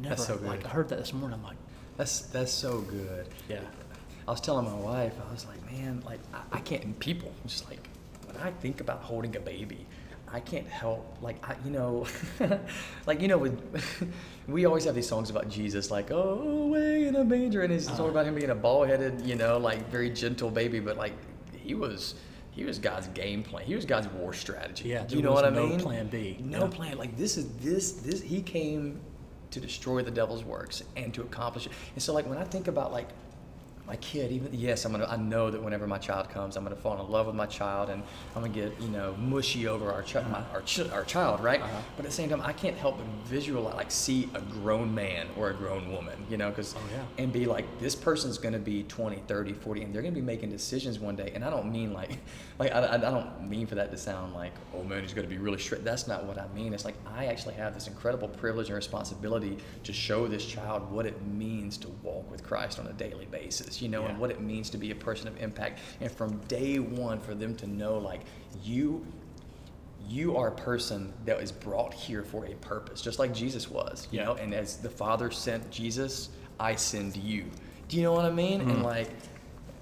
[SPEAKER 1] never
[SPEAKER 2] so
[SPEAKER 1] like. I heard that this morning. I'm like,
[SPEAKER 2] That's that's so good.
[SPEAKER 1] yeah,
[SPEAKER 2] I was telling my wife, I was like, man, like I, I can't. And people, just like when I think about holding a baby, I can't help, like I, you know, like you know, with, we always have these songs about Jesus, like oh, way in a manger, and it's all
[SPEAKER 1] Uh-huh.
[SPEAKER 2] about him being a bald-headed, you know, like very gentle baby, but like he was. He was God's game plan. He was God's war strategy.
[SPEAKER 1] Yeah,
[SPEAKER 2] you know what I
[SPEAKER 1] no
[SPEAKER 2] mean?
[SPEAKER 1] No plan B.
[SPEAKER 2] No
[SPEAKER 1] Yeah.
[SPEAKER 2] plan. Like this is this this. He came to destroy the devil's works and to accomplish it. And so, like when I think about like my kid, even yes, I'm gonna. I know that whenever my child comes, I'm gonna fall in love with my child, and I'm gonna get you know mushy over our chi- my, our, ch- our child, right?
[SPEAKER 1] Uh-huh.
[SPEAKER 2] But at the same time, I can't help but visualize, like, see a grown man or a grown woman, you know, because
[SPEAKER 1] Oh, yeah.
[SPEAKER 2] and be like, this person's gonna be 20, 30, 40, and they're gonna be making decisions one day. And I don't mean like, like I, I I don't mean for that to sound like, oh man, he's gonna be really strict. That's not what I mean. It's like I actually have this incredible privilege and responsibility to show this child what it means to walk with Christ on a daily basis, you know, and what it means to be a person of impact. And from day one, for them to know, like, you you are a person that is brought here for a purpose, just like Jesus was, you
[SPEAKER 1] Yeah.
[SPEAKER 2] know. And as the Father sent Jesus, I send you. Do you know what I mean? And mm-hmm. like,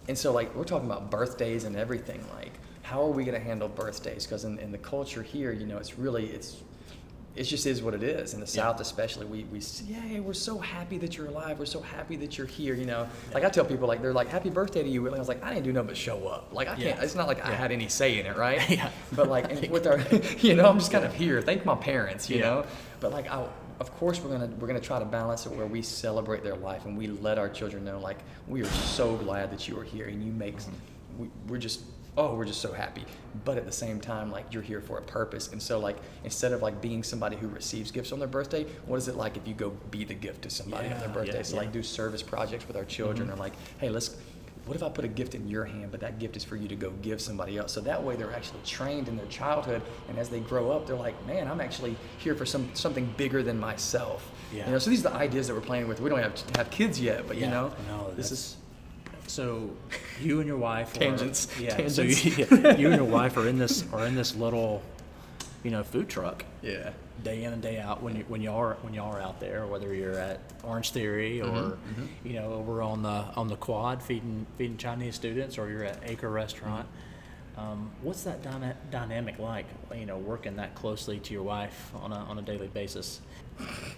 [SPEAKER 2] and so like we're talking about birthdays and everything. Like, how are we going to handle birthdays? Because in, in the culture here, you know, it's really it's it just is what it is. In the
[SPEAKER 1] Yeah.
[SPEAKER 2] South, especially, we we say, yay, we're so happy that you're alive. We're so happy that you're here. You know, like I tell people, like they're like, happy birthday to you. And I was like, I didn't do nothing but show up. Like I can't. It's not like I had any say in it, right?
[SPEAKER 1] Yeah.
[SPEAKER 2] But like with our, you know, I'm just kind of here. Thank my parents, you
[SPEAKER 1] Yeah.
[SPEAKER 2] know. But like, I, of course, we're gonna we're gonna try to balance it where we celebrate their life and we let our children know, like, we are so glad that you are here and you make.
[SPEAKER 1] Mm-hmm.
[SPEAKER 2] We, we're just oh we're just so happy but at the same time like you're here for a purpose and so like instead of like being somebody who receives gifts on their birthday what is it like if you go be the gift to somebody on their birthday
[SPEAKER 1] yeah,
[SPEAKER 2] so
[SPEAKER 1] yeah.
[SPEAKER 2] like do service projects with our children mm-hmm. or like hey let's what if I put a gift in your hand, but that gift is for you to go give somebody else? So that way they're actually trained in their childhood, and as they grow up, they're like, man, I'm actually here for some something bigger than myself.
[SPEAKER 1] Yeah.
[SPEAKER 2] You know, so these are the ideas that we're playing with. We don't have have kids yet, but you know,
[SPEAKER 1] no,
[SPEAKER 2] this is
[SPEAKER 1] So you and your wife are,
[SPEAKER 2] Tangents,
[SPEAKER 1] Yeah.
[SPEAKER 2] tangents.
[SPEAKER 1] So you, yeah, you and your wife are in this are in this little, you know, food truck
[SPEAKER 2] yeah.
[SPEAKER 1] day in and day out when you when you are when you are out there, whether you're at Orange Theory or
[SPEAKER 2] Mm-hmm,
[SPEAKER 1] you know over on the on the quad feeding feeding Chinese students, or you're at Acre Restaurant. Um, what's that dyna- dynamic like? You know, working that closely to your wife on a on a daily basis,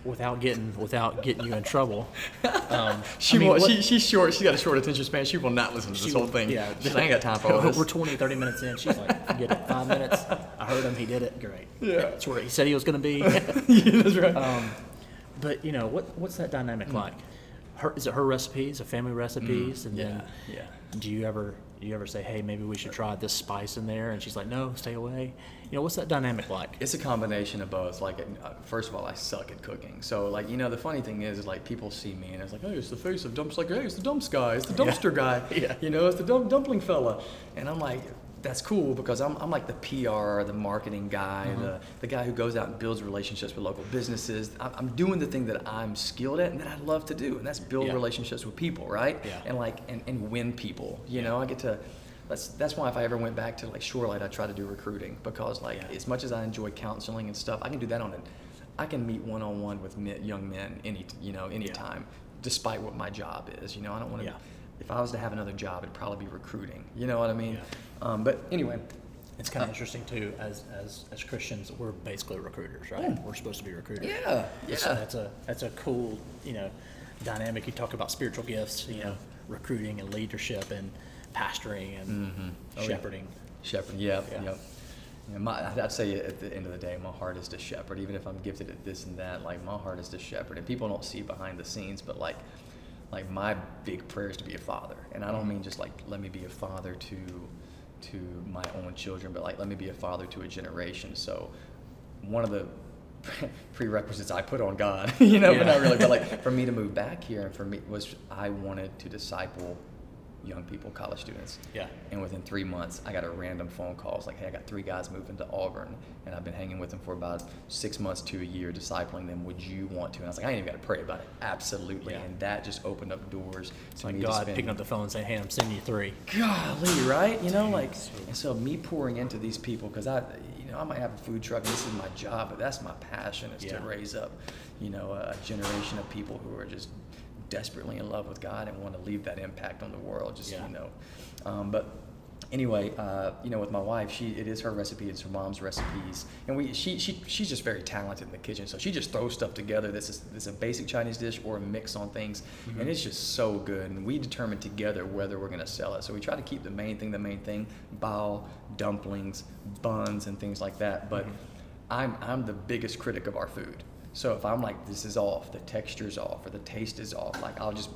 [SPEAKER 1] without getting without getting you in trouble. Um,
[SPEAKER 2] She
[SPEAKER 1] I mean,
[SPEAKER 2] will,
[SPEAKER 1] what-
[SPEAKER 2] she, she's short. She's got a short attention span. She will not listen to this whole thing.
[SPEAKER 1] Yeah,
[SPEAKER 2] She ain't got time for all this.
[SPEAKER 1] We're 20, 30 minutes in. She's like, forget it. Five minutes. I heard him. He did it. Great.
[SPEAKER 2] Yeah.
[SPEAKER 1] That's where he said he was going to be.
[SPEAKER 2] yeah, that's right.
[SPEAKER 1] um, but you know, what what's that dynamic like? Her, is it her recipes, a family recipes, and then
[SPEAKER 2] Mm. yeah, yeah.
[SPEAKER 1] do you ever You ever say, "Hey, maybe we should try this spice in there," and she's like, "No, stay away." You know, what's that dynamic like?
[SPEAKER 2] It's a combination of both. Like, uh, first of all, I suck at cooking. So, like, you know, the funny thing is, is like, people see me and it's like, hey, it's the face of dumps. Like, hey, it's the dumps guy. It's the dumpster guy.
[SPEAKER 1] Yeah.
[SPEAKER 2] You know, it's the dump- dumpling fella. And I'm like, that's cool because I'm, I'm like the PR, the marketing guy,
[SPEAKER 1] Mm-hmm.
[SPEAKER 2] the, the guy who goes out and builds relationships with local businesses. I'm, I'm doing the thing that I'm skilled at and that I love to do, and that's build
[SPEAKER 1] Yeah.
[SPEAKER 2] relationships with people, right?
[SPEAKER 1] Yeah.
[SPEAKER 2] And like, and, and win people. You know, I get to. That's, that's why if I ever went back to like Shorelight, I try to do recruiting because like
[SPEAKER 1] Yeah.
[SPEAKER 2] as much as I enjoy counseling and stuff, I can do that on it. I can meet one on one with young men any you know anytime, despite what my job is. You know, I don't want to.
[SPEAKER 1] Yeah.
[SPEAKER 2] If I was to have another job, it'd probably be recruiting. You know what I mean?
[SPEAKER 1] Yeah.
[SPEAKER 2] Um, but anyway,
[SPEAKER 1] It's kind of uh, interesting too, as as as Christians, we're basically recruiters, right? Mm. We're supposed to be recruiters.
[SPEAKER 2] yeah,
[SPEAKER 1] So
[SPEAKER 2] yeah,
[SPEAKER 1] that's a that's a cool, you know, dynamic. You talk about spiritual gifts, you know, recruiting and leadership and pastoring and mm-hmm.
[SPEAKER 2] Oh, yeah.
[SPEAKER 1] shepherding.
[SPEAKER 2] shepherd. Yeah,
[SPEAKER 1] Yeah.
[SPEAKER 2] yeah. You know, my, I'd say at the end of the day, my heart is to shepherd. Even if I'm gifted at this and that, like my heart is to shepherd. And people don't see behind the scenes, but like, like my big prayer is to be a father. And I don't mean just like let me be a father to, to my own children, but like let me be a father to a generation. So, one of the prerequisites I put on God, you know, but not really. But like for me to move back here, and for me was I wanted to disciple young people, college students.
[SPEAKER 1] Yeah.
[SPEAKER 2] And within three months, I got a random phone call. It's like, hey, I got three guys moving to Auburn, and I've been hanging with them for about six months to a year, discipling them. Would you want to? And I was like, I ain't even got to pray about it. Absolutely.
[SPEAKER 1] Yeah.
[SPEAKER 2] And that just opened up doors to
[SPEAKER 1] like
[SPEAKER 2] me to spend.
[SPEAKER 1] picking up the phone and saying, "Hey, I'm sending you three.
[SPEAKER 2] Golly, right? You know, like, and so me pouring into these people because I, you know, I might have a food truck. This is my job, but that's my passion is
[SPEAKER 1] Yeah.
[SPEAKER 2] to raise up, you know, a generation of people who are just desperately in love with God and want to leave that impact on the world. Just
[SPEAKER 1] Yeah.
[SPEAKER 2] you know, um, but anyway, uh, you know, with my wife, she it is her recipe, it's her mom's recipes, and we she she she's just very talented in the kitchen, so she just throws stuff together. This is this is a basic Chinese dish or a mix on things, and it's just so good. And we determine together whether we're going to sell it. So we try to keep the main thing the main thing: bao, dumplings, buns, and things like that. But I'm I'm the biggest critic of our food. So if I'm like, this is off, the texture's off, or the taste is off, like I'll just,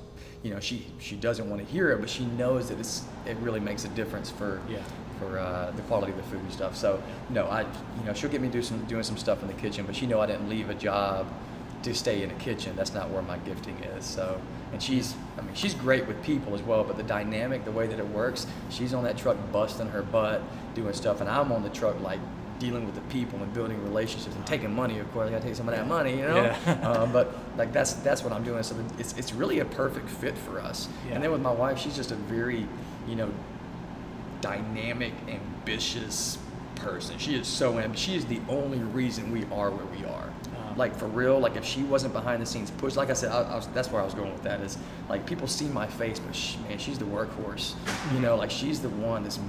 [SPEAKER 2] you know, she she doesn't want to hear it, but she knows that it's it really makes a difference for
[SPEAKER 1] Yeah.
[SPEAKER 2] for uh, the quality of the food and stuff. So no, I you know she'll get me do some doing some stuff in the kitchen, but she know I didn't leave a job to stay in the kitchen. That's not where my gifting is. So and she's I mean she's great with people as well, but the dynamic, the way that it works, she's on that truck busting her butt doing stuff, and I'm on the truck like dealing with the people and building relationships and taking money. Of course, I got to take some of that money, you know.
[SPEAKER 1] Yeah.
[SPEAKER 2] um, but like that's that's what I'm doing. So it's it's really a perfect fit for us.
[SPEAKER 1] Yeah.
[SPEAKER 2] And then with my wife, she's just a very you know dynamic, ambitious person. She is so amb- she is the only reason we are where we are.
[SPEAKER 1] Um,
[SPEAKER 2] like for real, like if she wasn't behind the scenes push, like I said, I, I was, that's where I was going with that. Is like people see my face, but sh man, she's the workhorse. You know, like she's the one that's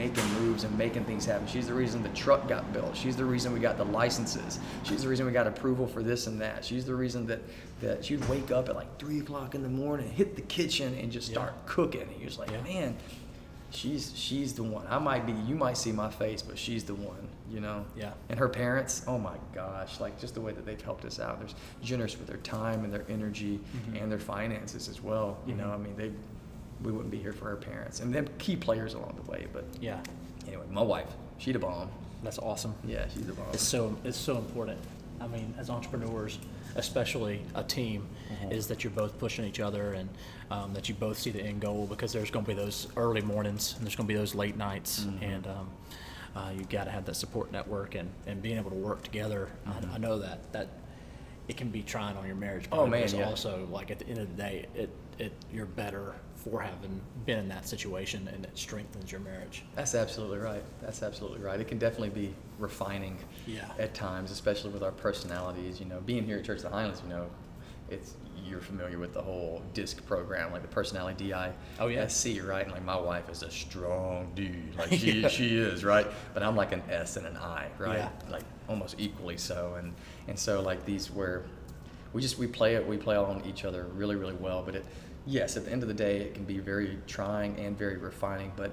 [SPEAKER 2] making moves and making things happen. She's the reason the truck got built. She's the reason we got the licenses. She's the reason we got approval for this and that. She's the reason that that she'd wake up at like three o'clock in the morning, hit the kitchen, and just
[SPEAKER 1] Yeah.
[SPEAKER 2] start cooking. And you're just like,
[SPEAKER 1] Yeah.
[SPEAKER 2] man, she's she's the one. I might be, you might see my face, but she's the one. You know.
[SPEAKER 1] Yeah.
[SPEAKER 2] And her parents, oh my gosh, like just the way that they've helped us out. They're generous with their time and their energy
[SPEAKER 1] Mhm.
[SPEAKER 2] and their finances as well. You know,
[SPEAKER 1] Mhm.
[SPEAKER 2] I mean, they we wouldn't be here for our parents and them key players along the way. But
[SPEAKER 1] Yeah,
[SPEAKER 2] anyway, my wife, she the bomb.
[SPEAKER 1] that's awesome.
[SPEAKER 2] Yeah, she's the bomb.
[SPEAKER 1] It's so it's so important. I mean, as entrepreneurs, especially a team,
[SPEAKER 2] Mhm.
[SPEAKER 1] is that you're both pushing each other and um, that you both see the end goal because there's going to be those early mornings and there's going to be those late nights
[SPEAKER 2] Mhm.
[SPEAKER 1] and um, uh, you got to have that support network and, and being able to work together.
[SPEAKER 2] Mhm.
[SPEAKER 1] I, I know that that it can be trying on your marriage, but
[SPEAKER 2] Oh, man,
[SPEAKER 1] it's
[SPEAKER 2] yeah.
[SPEAKER 1] also like at the end of the day, it it you're better for having been in that situation and it strengthens your marriage.
[SPEAKER 2] That's absolutely right. That's absolutely right. It can definitely be refining
[SPEAKER 1] Yeah.
[SPEAKER 2] at times, especially with our personalities. You know, being here at Church of the Highlands, you know, it's you're familiar with the whole DISC program, like the personality DI.
[SPEAKER 1] Oh, yeah.
[SPEAKER 2] SC, right? And like my wife is a strong D, like she
[SPEAKER 1] Yeah.
[SPEAKER 2] she is, right? But I'm like an S and an I, right?
[SPEAKER 1] Yeah.
[SPEAKER 2] Like almost equally so. And and so like these where we just we play it we play on each other really really well but it yes at the end of the day it can be very trying and very refining but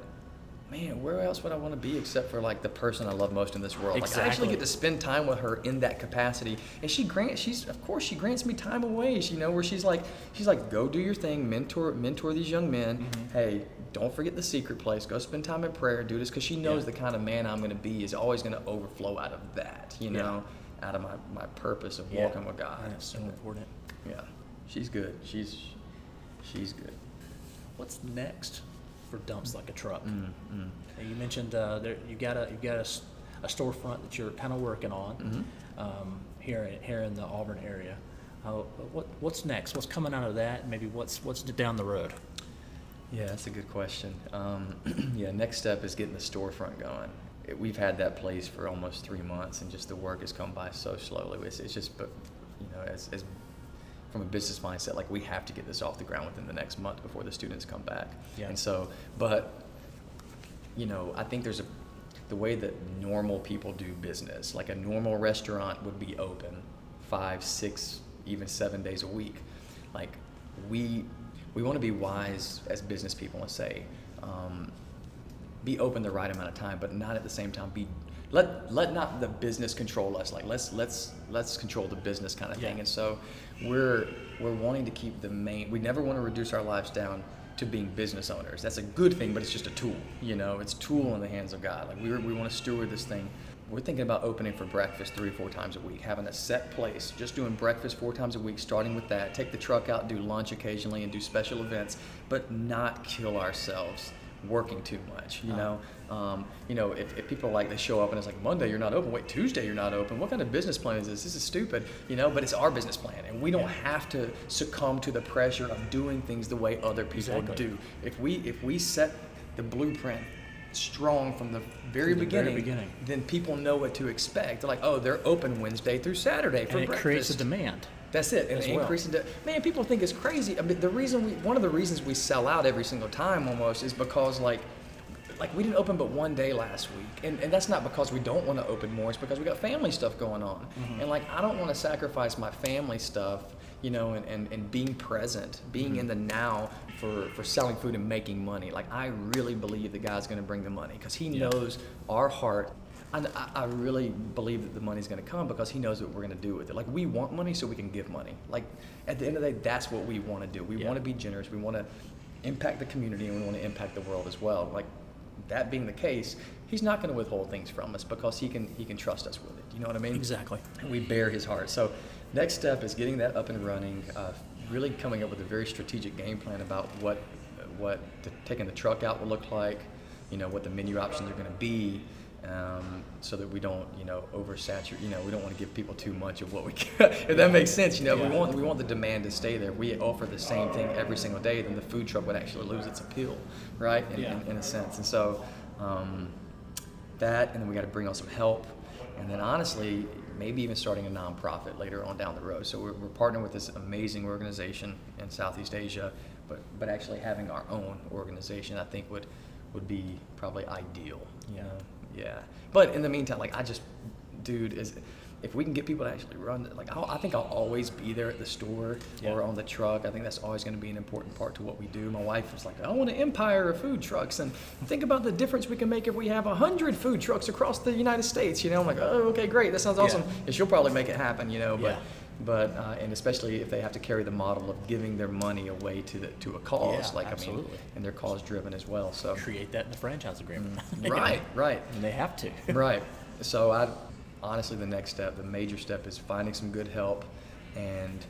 [SPEAKER 2] man, where else would I want to be except for like the person I love most in this world? Like I actually get to spend time with her in that capacity, and she grants, she's of course she grants me time away. You know, where she's like, she's like, go do your thing, mentor, mentor these young men.
[SPEAKER 1] Mm-hmm.
[SPEAKER 2] Hey, don't forget the secret place. Go spend time in prayer. Do this because she knows
[SPEAKER 1] Yeah.
[SPEAKER 2] the kind of man I'm going to be is always going to overflow out of that. You
[SPEAKER 1] Yeah.
[SPEAKER 2] know, out of my my purpose of
[SPEAKER 1] Yeah.
[SPEAKER 2] walking with God.
[SPEAKER 1] It's so important.
[SPEAKER 2] Yeah, she's good. She's she's good.
[SPEAKER 1] What's next for dumps like a truck?
[SPEAKER 2] Mm, mm.
[SPEAKER 1] You mentioned uh, there, you got a you got a, a storefront that you're kind of working on
[SPEAKER 2] Mm-hmm.
[SPEAKER 1] um, here in- here in the Auburn area. Uh, what what's next? What's coming out of that? Maybe what's what's down the road?
[SPEAKER 2] Yeah, that's a good question. Um, yeah, next step is getting the storefront going. It, we've had that place for almost three months, and just the work has come by so slowly. It's, it's just, but you know, as, as from a business mindset, like we have to get this off the ground within the next month before the students come back.
[SPEAKER 1] Yeah.
[SPEAKER 2] And so, but you know, I think there's a the way that normal people do business. Like a normal restaurant would be open five, six, even seven days a week. Like we we want to be wise as business people and say, um, be open the right amount of time, but not at the same time be let let not the business control us. Like let's let's let's control the business kind of thing. And so we're we're wanting to keep the main. We never want to reduce our lives down to being business owners. That's a good thing, but it's just a tool. You know, it's a tool in the hands of God. Like we we want to steward this thing. We're thinking about opening for breakfast three or four times a week, having a set place, just doing breakfast four times a week, starting with that. Take the truck out, do lunch occasionally, and do special events, but not kill ourselves working too much. You uh-huh. know, um, you know, if, if people are like they show up and it's like Monday you're not open, wait Tuesday you're not open. What kind of business plan is this? This is stupid. You know, but it's our business plan, and we don't have to succumb to the pressure of doing things the way other people
[SPEAKER 1] Exactly.
[SPEAKER 2] do. If we if we set the blueprint strong from the very,
[SPEAKER 1] From the
[SPEAKER 2] beginning,
[SPEAKER 1] very beginning.
[SPEAKER 2] then people know what to expect. They're like, oh, they're open Wednesday through Saturday for
[SPEAKER 1] And it
[SPEAKER 2] breakfast.
[SPEAKER 1] creates a demand.
[SPEAKER 2] That's it. And
[SPEAKER 1] well.
[SPEAKER 2] increase in de- man, people think it's crazy. I mean, the reason we one of the reasons we sell out every single time almost is because like like we didn't open but one day last week, and and that's not because we don't want to open more. It's because we got family stuff going on,
[SPEAKER 1] Mm-hmm.
[SPEAKER 2] and like I don't want to sacrifice my family stuff. You know, and, and, and being present, being
[SPEAKER 1] Mm-hmm.
[SPEAKER 2] in the now for, for selling food and making money. Like, I really believe that God's going to bring the money because He
[SPEAKER 1] Yeah.
[SPEAKER 2] knows our heart and I, I really believe that the money's going to come because he knows what we're going to do with it. Like we want money so we can give money. Like at the end of the day, that's what we want to do. We
[SPEAKER 1] Yeah.
[SPEAKER 2] want to be generous. We want to impact the community and we want to impact the world as well. Like that being the case, he's not going to withhold things from us because he can he can trust us with it. You know what I mean?
[SPEAKER 1] Exactly.
[SPEAKER 2] And we bear his heart. So next step is getting that up and running. Uh, really coming up with a very strategic game plan about what what the, taking the truck out will look like. You know what the menu options are going to be. Um, so that we don't, you know, oversaturate. You know, we don't want to give people too much of what we can. if that makes sense, you know,
[SPEAKER 1] Yeah.
[SPEAKER 2] we want we want the demand to stay there. If we offer the same thing every single day, then the food truck would actually lose its appeal, right? In,
[SPEAKER 1] Yeah.
[SPEAKER 2] in, in a sense. And so, um, that, and then we got to bring on some help, and then honestly, maybe even starting a nonprofit later on down the road. So we're, we're partnering with this amazing organization in Southeast Asia, but but actually having our own organization, I think would would be probably ideal. You
[SPEAKER 1] Yeah.
[SPEAKER 2] know? Yeah. But in the meantime, like I just, dude, is if we can get people to actually run, like I'll, I think I'll always be there at the store
[SPEAKER 1] Yeah.
[SPEAKER 2] or on the truck. I think that's always going to be an important part to what we do. My wife was like, I want an empire of food trucks, and think about the difference we can make if we have a hundred food trucks across the United States. You know, I'm like, oh, okay, great, that sounds awesome.
[SPEAKER 1] Yeah.
[SPEAKER 2] And she'll probably make it happen. You know, but.
[SPEAKER 1] Yeah.
[SPEAKER 2] But uh, and especially if they have to carry the model of giving their money away to the to a cause,
[SPEAKER 1] Yeah,
[SPEAKER 2] like I
[SPEAKER 1] absolutely.
[SPEAKER 2] mean, and they're cause driven as well. So
[SPEAKER 1] Create that in the franchise agreement.
[SPEAKER 2] right, right.
[SPEAKER 1] and they have to.
[SPEAKER 2] right. So I honestly, the next step, the major step, is finding some good help, and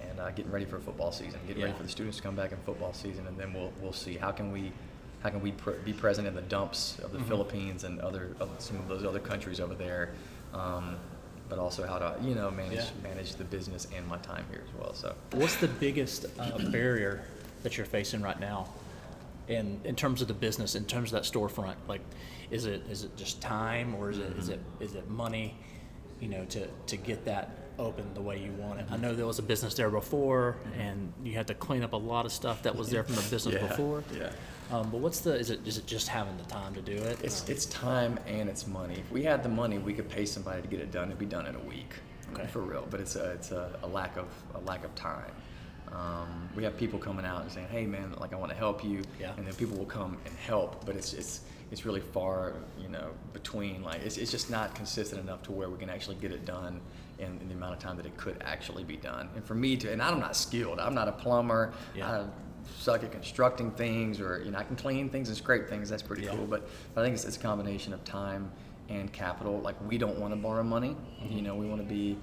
[SPEAKER 2] and uh, getting ready for football season, getting ready for the students to come back in football season, and then we'll we'll see how can we how can we pr- be present in the dumps of the
[SPEAKER 1] Mhm.
[SPEAKER 2] Philippines and other of some of those other countries over there. Um, but also how to you know manage
[SPEAKER 1] Yeah.
[SPEAKER 2] manage the business and my time here as well. So
[SPEAKER 1] What's the biggest uh, barrier that you're facing right now, in in terms of the business, in terms of that storefront? Like, is it is it just time, or is it is it is it money? You know, to to get that open the way you want it. I know there was a business there before, and you had to clean up a lot of stuff that was there from the business
[SPEAKER 2] Yeah,
[SPEAKER 1] before.
[SPEAKER 2] yeah.
[SPEAKER 1] Um, but what's the is it is it just having the time to do it?
[SPEAKER 2] It's it's time and it's money. If we had the money, we could pay somebody to get it done. It'd be done in a week,
[SPEAKER 1] Okay.
[SPEAKER 2] for real. But it's a it's a, a lack of a lack of time. Um, we have people coming out and saying, "Hey, man, like I want to help you,"
[SPEAKER 1] Yeah.
[SPEAKER 2] and then people will come and help, but it's it's it's really far, you know, between. Like it's it's just not consistent enough to where we can actually get it done in, in the amount of time that it could actually be done. And for me to, and I'm not skilled. I'm not a plumber.
[SPEAKER 1] Yeah.
[SPEAKER 2] I suck at constructing things, or you know, I can clean things and scrape things. That's pretty
[SPEAKER 1] Yeah.
[SPEAKER 2] cool. But, but I think it's, it's a combination of time and capital. Like we don't want to borrow money.
[SPEAKER 1] Mm-hmm.
[SPEAKER 2] You know, we want to be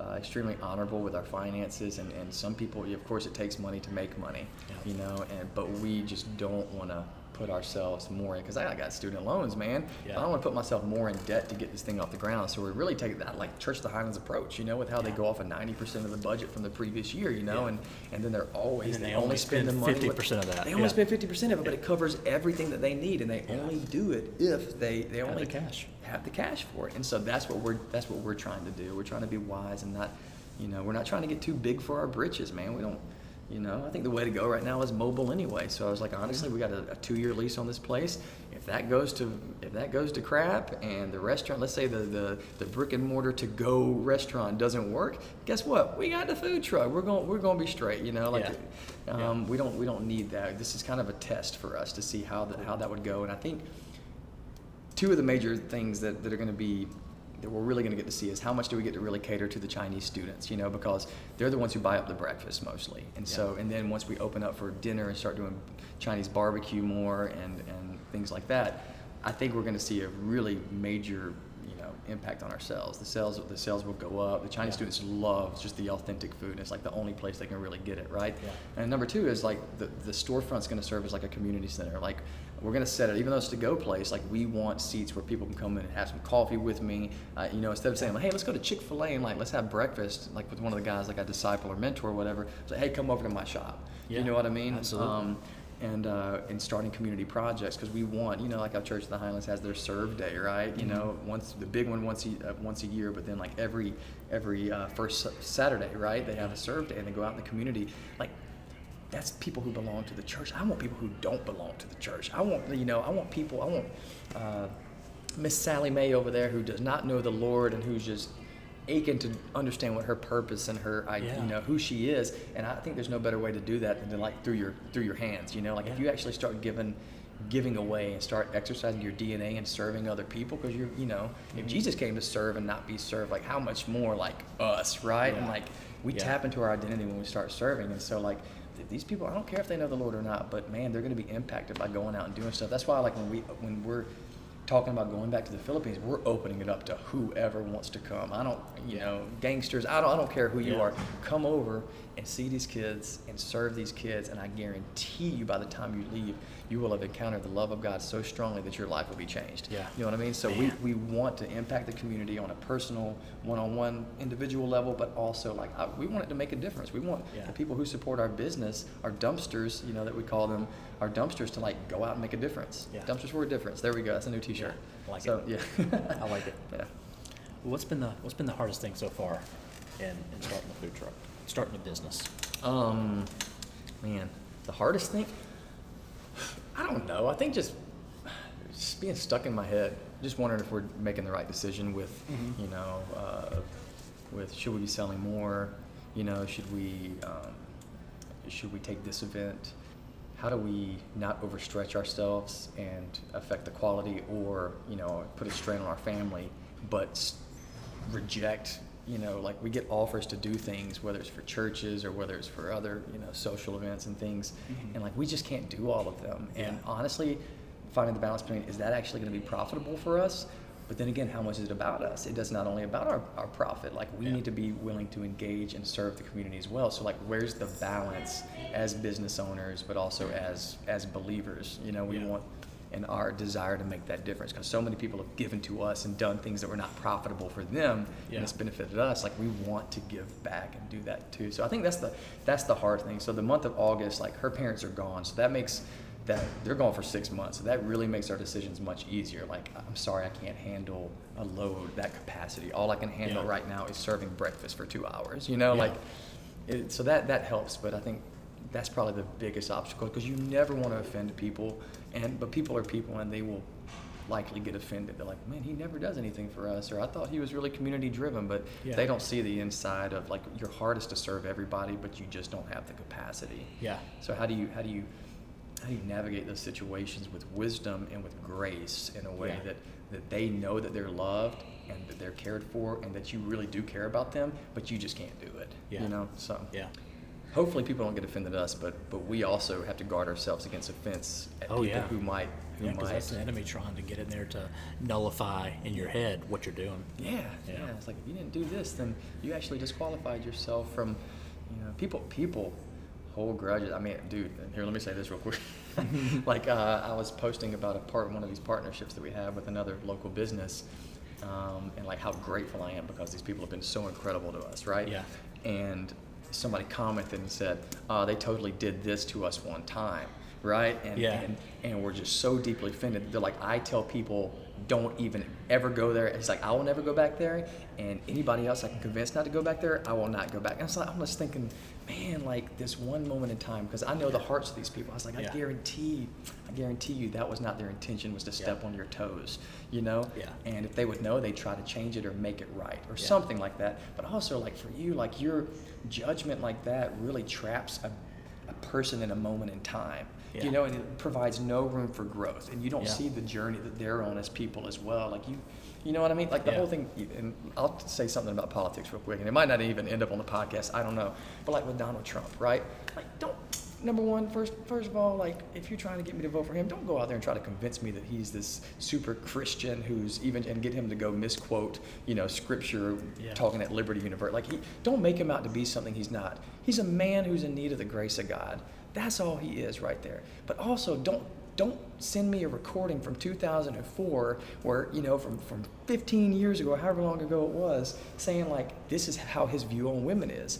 [SPEAKER 2] uh, extremely honorable with our finances, and, and some people, of course, it takes money to make money.
[SPEAKER 1] Yeah.
[SPEAKER 2] You know, and but we just don't want to put ourselves more in because I got student loans, man.
[SPEAKER 1] Yeah.
[SPEAKER 2] I don't want to put myself more in debt to get this thing off the ground. So we're really taking that like Church of the Highlands approach, you know, with how they go off of ninety percent of the budget from the previous year, you know,
[SPEAKER 1] Yeah.
[SPEAKER 2] and and then they're always they,
[SPEAKER 1] they
[SPEAKER 2] only
[SPEAKER 1] only
[SPEAKER 2] spend the money. with-
[SPEAKER 1] 50% of that,
[SPEAKER 2] They only
[SPEAKER 1] yeah.
[SPEAKER 2] spend fifty percent of it, but it covers everything that they need, and they
[SPEAKER 1] Yeah.
[SPEAKER 2] only do it if they they
[SPEAKER 1] Have
[SPEAKER 2] only
[SPEAKER 1] the cash.
[SPEAKER 2] have the cash for it. And so that's what we're that's what we're trying to do. We're trying to be wise and not, you know, we're not trying to get too big for our britches, man. We don't, you know. I think the way to go right now is mobile anyway. So I was like, honestly, we got a, a two-year lease on this place. If that goes to if that goes to crap and the restaurant, let's say the the, the brick and mortar to go restaurant doesn't work, guess what? We got the food truck. We're going we're going to be straight. You know, like.
[SPEAKER 1] Yeah.
[SPEAKER 2] Um, We don't we don't need that. This is kind of a test for us to see how that how that would go. And I think two of the major things that, that are going to be that we're really going to get to see is how much do we get to really cater to the Chinese students, you know, because they're the ones who buy up the breakfast mostly. And so, and then once we open up for dinner and start doing Chinese barbecue more and, and things like that, I think we're going to see a really major, you know, impact on our sales. The sales, the sales will go up. The Chinese
[SPEAKER 1] Yeah.
[SPEAKER 2] students love just the authentic food. It's like the only place they can really get it, right?
[SPEAKER 1] Yeah.
[SPEAKER 2] And number two is like the, the storefront's going to serve as like a community center. Like we're going to set it, even though it's to go place, like we want seats where people can come in and have some coffee with me. Uh, you know, instead of saying, like, hey, let's go to Chick fil A and like, let's have breakfast, like with one of the guys like a disciple or mentor or whatever. Say, hey, come over to my shop.
[SPEAKER 1] Yeah,
[SPEAKER 2] you know what I mean?
[SPEAKER 1] absolutely.
[SPEAKER 2] Um, and, uh, and starting community projects because we want, you know, like our Church of the Highlands has their serve day, right? You know, once the big one once a, uh, once a year, but then like every every uh, first Saturday, right? They have a serve day and they go out in the community. Like that's people who belong to the church. I want people who don't belong to the church. I want you know I want people. I want uh, Miss Sally Mae over there who does not know the Lord and who's just aching to understand what her purpose and her I,
[SPEAKER 1] Yeah.
[SPEAKER 2] you know who she is. And I think there's no better way to do that than to like through your through your hands. You know, like if you actually start giving giving away and start exercising your DNA and serving other people because you're you know
[SPEAKER 1] Mm-hmm.
[SPEAKER 2] if Jesus came to serve and not be served like how much more like us right and like we
[SPEAKER 1] Yeah.
[SPEAKER 2] tap into our identity when we start serving and so like these people I don't care if they know the Lord or not but man they're going to be impacted by going out and doing stuff. That's why like when we when we're talking about going back to the Philippines we're opening it up to whoever wants to come. I don't you know gangsters I don't I don't care who you
[SPEAKER 1] Yeah.
[SPEAKER 2] are. Come over and see these kids and serve these kids and I guarantee you by the time you leave you will have encountered the love of God so strongly that your life will be changed
[SPEAKER 1] Yeah.
[SPEAKER 2] you know what I mean so
[SPEAKER 1] Man.
[SPEAKER 2] we, we want to impact the community on a personal one-on-one individual level but also like I, we want it to make a difference we want
[SPEAKER 1] Yeah.
[SPEAKER 2] the people who support our business our dumpsters you know that we call them our dumpsters to like go out and make a difference
[SPEAKER 1] Yeah.
[SPEAKER 2] dumpsters for a difference there we go that's a new t-shirt
[SPEAKER 1] I like
[SPEAKER 2] so
[SPEAKER 1] it.
[SPEAKER 2] yeah
[SPEAKER 1] I like it.
[SPEAKER 2] yeah
[SPEAKER 1] What's been the What's been the hardest thing so far in, in starting a food truck, starting a business?
[SPEAKER 2] Um, man, the hardest thing? I don't know. I think just just being stuck in my head, just wondering if we're making the right decision with,
[SPEAKER 1] Mhm.
[SPEAKER 2] you know, uh, with should we be selling more? You know, should we um, should we take this event? How do we not overstretch ourselves and affect the quality, or you know, put a strain on our family, but reject you know like we get offers to do things whether it's for churches or whether it's for other you know social events and things.
[SPEAKER 1] Mhm.
[SPEAKER 2] and like we just can't do all of them. And honestly finding the balance between is that actually going to be profitable for us? But then again how much is it about us? It does not only about our, our profit. Like we
[SPEAKER 1] Yeah.
[SPEAKER 2] need to be willing to engage and serve the community as well. So like where's the balance as business owners but also as as believers? You know we
[SPEAKER 1] Yeah.
[SPEAKER 2] want and our desire to make that difference. Because so many people have given to us and done things that were not profitable for them
[SPEAKER 1] Yeah.
[SPEAKER 2] and it's benefited us like we want to give back and do that too. So i think that's the that's the hard thing. So the month of august like her parents are gone so that makes that they're gone for six months. So that really makes our decisions much easier. Like i'm sorry i can't handle a load that capacity. All i can handle
[SPEAKER 1] Yeah.
[SPEAKER 2] right now is serving breakfast for two hours you know
[SPEAKER 1] Yeah.
[SPEAKER 2] like it, so that that helps. But i think that's probably the biggest obstacle because you never want to offend people and but people are people and they will likely get offended. They're like, man, he never does anything for us, or I thought he was really community driven, but
[SPEAKER 1] Yeah.
[SPEAKER 2] they don't see the inside of like your heart is to serve everybody, but you just don't have the capacity.
[SPEAKER 1] Yeah.
[SPEAKER 2] So how do you how do you how do you navigate those situations with wisdom and with grace in a way
[SPEAKER 1] Yeah.
[SPEAKER 2] that that they know that they're loved and that they're cared for and that you really do care about them, but you just can't do it.
[SPEAKER 1] Yeah.
[SPEAKER 2] You know, so
[SPEAKER 1] Yeah.
[SPEAKER 2] Hopefully people don't get offended at us, but but we also have to guard ourselves against offense at
[SPEAKER 1] Oh,
[SPEAKER 2] people
[SPEAKER 1] yeah.
[SPEAKER 2] who might who
[SPEAKER 1] Yeah, because
[SPEAKER 2] might
[SPEAKER 1] that's the enemy trying to get in there to nullify in your head what you're doing.
[SPEAKER 2] Yeah, yeah,
[SPEAKER 1] Yeah.
[SPEAKER 2] It's like if you didn't do this, then you actually disqualified yourself from, you know, people. People hold grudges. I mean, dude. Here, let me say this real quick. like, uh, I was posting about a part one of these partnerships that we have with another local business, um, and like how grateful I am because these people have been so incredible to us, right?
[SPEAKER 1] Yeah.
[SPEAKER 2] And somebody commented and said, uh, "They totally did this to us one time." Right, and,
[SPEAKER 1] Yeah.
[SPEAKER 2] and and we're just so deeply offended. They're like, I tell people, don't even ever go there. It's like I will never go back there, and anybody else I can convince not to go back there, I will not go back. And it's like I'm just thinking, man, like this one moment in time, because I know the hearts of these people. I was like, I
[SPEAKER 1] Yeah.
[SPEAKER 2] guarantee, I guarantee you that was not their intention, was to step
[SPEAKER 1] Yeah.
[SPEAKER 2] on your toes, you know.
[SPEAKER 1] Yeah.
[SPEAKER 2] And if they would know, they'd try to change it or make it right or
[SPEAKER 1] Yeah.
[SPEAKER 2] something like that. But also, like for you, like your judgment like that really traps a, a person in a moment in time. You know, and it provides no room for growth, and you don't see the journey that they're on as people as well. Like you, you know what I mean? Like the
[SPEAKER 1] Yeah.
[SPEAKER 2] whole thing. And I'll say something about politics real quick, and it might not even end up on the podcast. I don't know. But like with Donald Trump, right? Like don't. Number one, first, first of all, like if you're trying to get me to vote for him, don't go out there and try to convince me that he's this super Christian who's even and get him to go misquote, you know, scripture
[SPEAKER 1] Yeah.
[SPEAKER 2] talking at Liberty University. Like he, don't make him out to be something he's not. He's a man who's in need of the grace of God. That's all he is right there. But also don't don't send me a recording from 2004 where you know from from 15 years ago, however long ago it was, saying like this is how his view on women is.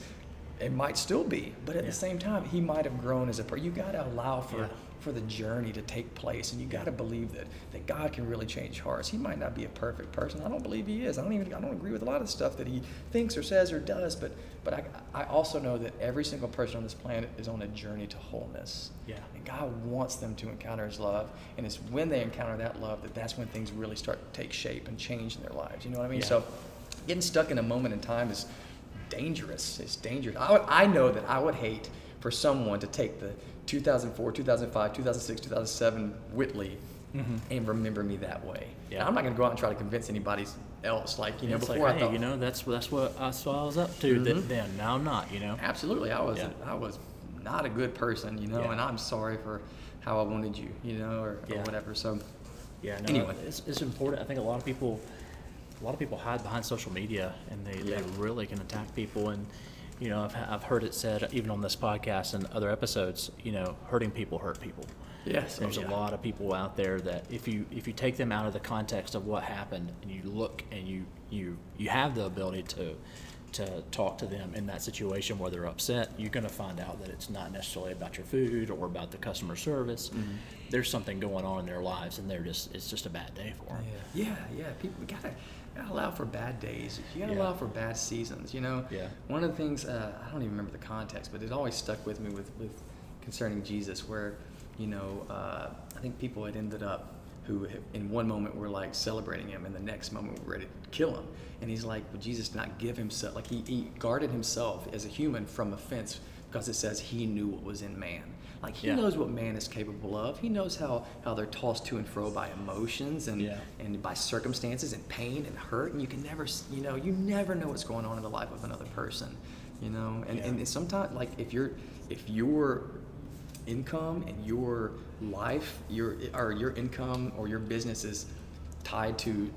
[SPEAKER 2] It might still be, but at
[SPEAKER 1] Yeah.
[SPEAKER 2] the same time, he might have grown as a person. You got to allow for
[SPEAKER 1] Yeah.
[SPEAKER 2] for the journey to take place, and you got to believe that that God can really change hearts. He might not be a perfect person. I don't believe he is. I don't even I don't agree with a lot of the stuff that he thinks or says or does. But but I I also know that every single person on this planet is on a journey to wholeness.
[SPEAKER 1] Yeah.
[SPEAKER 2] And God wants them to encounter His love, and it's when they encounter that love that that's when things really start to take shape and change in their lives. You know what I mean?
[SPEAKER 1] Yeah.
[SPEAKER 2] So, getting stuck in a moment in time is dangerous. It's dangerous. I, would, I know that I would hate for someone to take the 2004, 2005, 2006, 2007 Whitley and remember me that way.
[SPEAKER 1] Yeah.
[SPEAKER 2] Now, I'm not going to go out and try to convince anybody else. Like you know,
[SPEAKER 1] it's
[SPEAKER 2] before
[SPEAKER 1] like,
[SPEAKER 2] I
[SPEAKER 1] hey,
[SPEAKER 2] thought,
[SPEAKER 1] you know, that's that's what that's what I was up to
[SPEAKER 2] Mhm.
[SPEAKER 1] then. Now I'm not. You know.
[SPEAKER 2] Absolutely, I was
[SPEAKER 1] Yeah.
[SPEAKER 2] I was not a good person, you know,
[SPEAKER 1] Yeah.
[SPEAKER 2] and I'm sorry for how I wanted you, you know, or, or whatever. So
[SPEAKER 1] Yeah, no,
[SPEAKER 2] Anyway.
[SPEAKER 1] it's, it's important. I think a lot of people, a lot of people hide behind social media, and they,
[SPEAKER 2] Yeah.
[SPEAKER 1] they really can attack people. And you know, I've, I've heard it said even on this podcast and other episodes. You know, hurting people hurt people.
[SPEAKER 2] Yes,
[SPEAKER 1] There's
[SPEAKER 2] oh, yeah.
[SPEAKER 1] a lot of people out there that if you if you take them out of the context of what happened and you look and you you you have the ability to to talk to them in that situation where they're upset, you're going to find out that it's not necessarily about your food or about the customer service.
[SPEAKER 2] Mm-hmm.
[SPEAKER 1] There's something going on in their lives, and they're just it's just a bad day for them.
[SPEAKER 2] Yeah, yeah, yeah. People gotta, gotta allow for bad days. You gotta
[SPEAKER 1] Yeah.
[SPEAKER 2] allow for bad seasons. You know.
[SPEAKER 1] Yeah.
[SPEAKER 2] One of the things uh, I don't even remember the context, but it always stuck with me with, with concerning Jesus, where you know uh, I think people had ended up who in one moment were like celebrating him, and the next moment were ready to kill him. And he's like, would Jesus not give himself? Like he, he guarded himself as a human from offense because it says he knew what was in man. Like he
[SPEAKER 1] Yeah.
[SPEAKER 2] knows what man is capable of. He knows how, how they're tossed to and fro by emotions and
[SPEAKER 1] Yeah.
[SPEAKER 2] and by circumstances and pain and hurt and you can never you know you never know what's going on in the life of another person you know and,
[SPEAKER 1] Yeah.
[SPEAKER 2] and sometimes like if you're if your income and your life your or your income or your business is tied to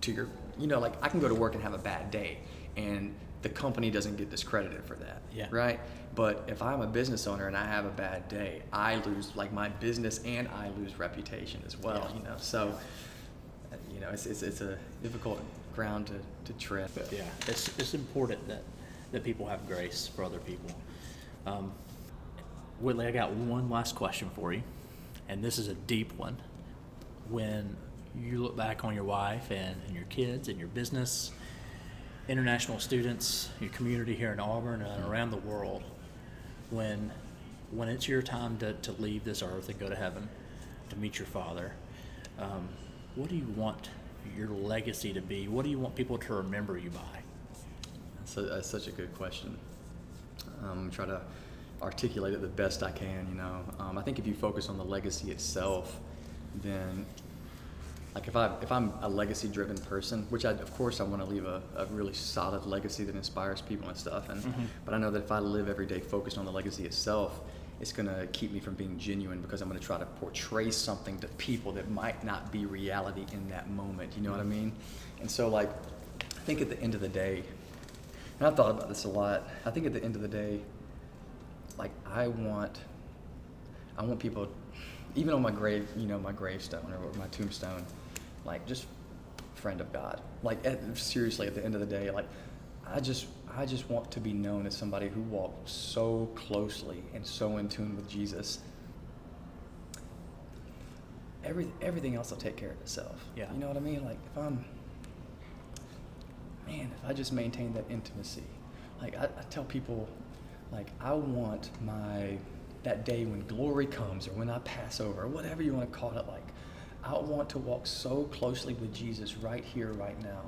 [SPEAKER 2] to your you know like i can go to work and have a bad day and the company doesn't get discredited for that
[SPEAKER 1] Yeah.
[SPEAKER 2] right but if i'm a business owner and i have a bad day i lose like my business and i lose reputation as well
[SPEAKER 1] Yeah.
[SPEAKER 2] you know so you know it's, it's, it's a difficult ground to, to tread but
[SPEAKER 1] Yeah, it's, it's important that, that people have grace for other people. Um, Whitley, I got one last question for you, and this is a deep one. When you look back on your wife and, and your kids and your business, international students, your community here in Auburn and around the world, when when it's your time to, to leave this earth and go to heaven to meet your father, um, what do you want your legacy to be? What do you want people to remember you by?
[SPEAKER 2] That's, such a good question. Um, try to articulate it the best I can. You know, um, I think if you focus on the legacy itself, then like if I if I'm a legacy driven person, which I of course I want to leave a, a really solid legacy that inspires people and stuff. And
[SPEAKER 1] Mhm.
[SPEAKER 2] but I know that if I live every day focused on the legacy itself, it's gonna keep me from being genuine because I'm gonna try to portray something to people that might not be reality in that moment. You know what I mean? And so like I think at the end of the day, and I've thought about this a lot. I think at the end of the day, like I want, I want people, even on my grave, you know, my gravestone or my tombstone, like just friend of God. Like at, seriously, at the end of the day, like I just, I just want to be known as somebody who walked so closely and so in tune with Jesus. Every, everything else will take care of itself.
[SPEAKER 1] Yeah.
[SPEAKER 2] You know what I mean? Like if I'm, man, if I just maintain that intimacy, like I, I tell people, like I want my that day when glory comes or when I pass over or whatever you want to call it, like I want to walk so closely with Jesus right here, right now,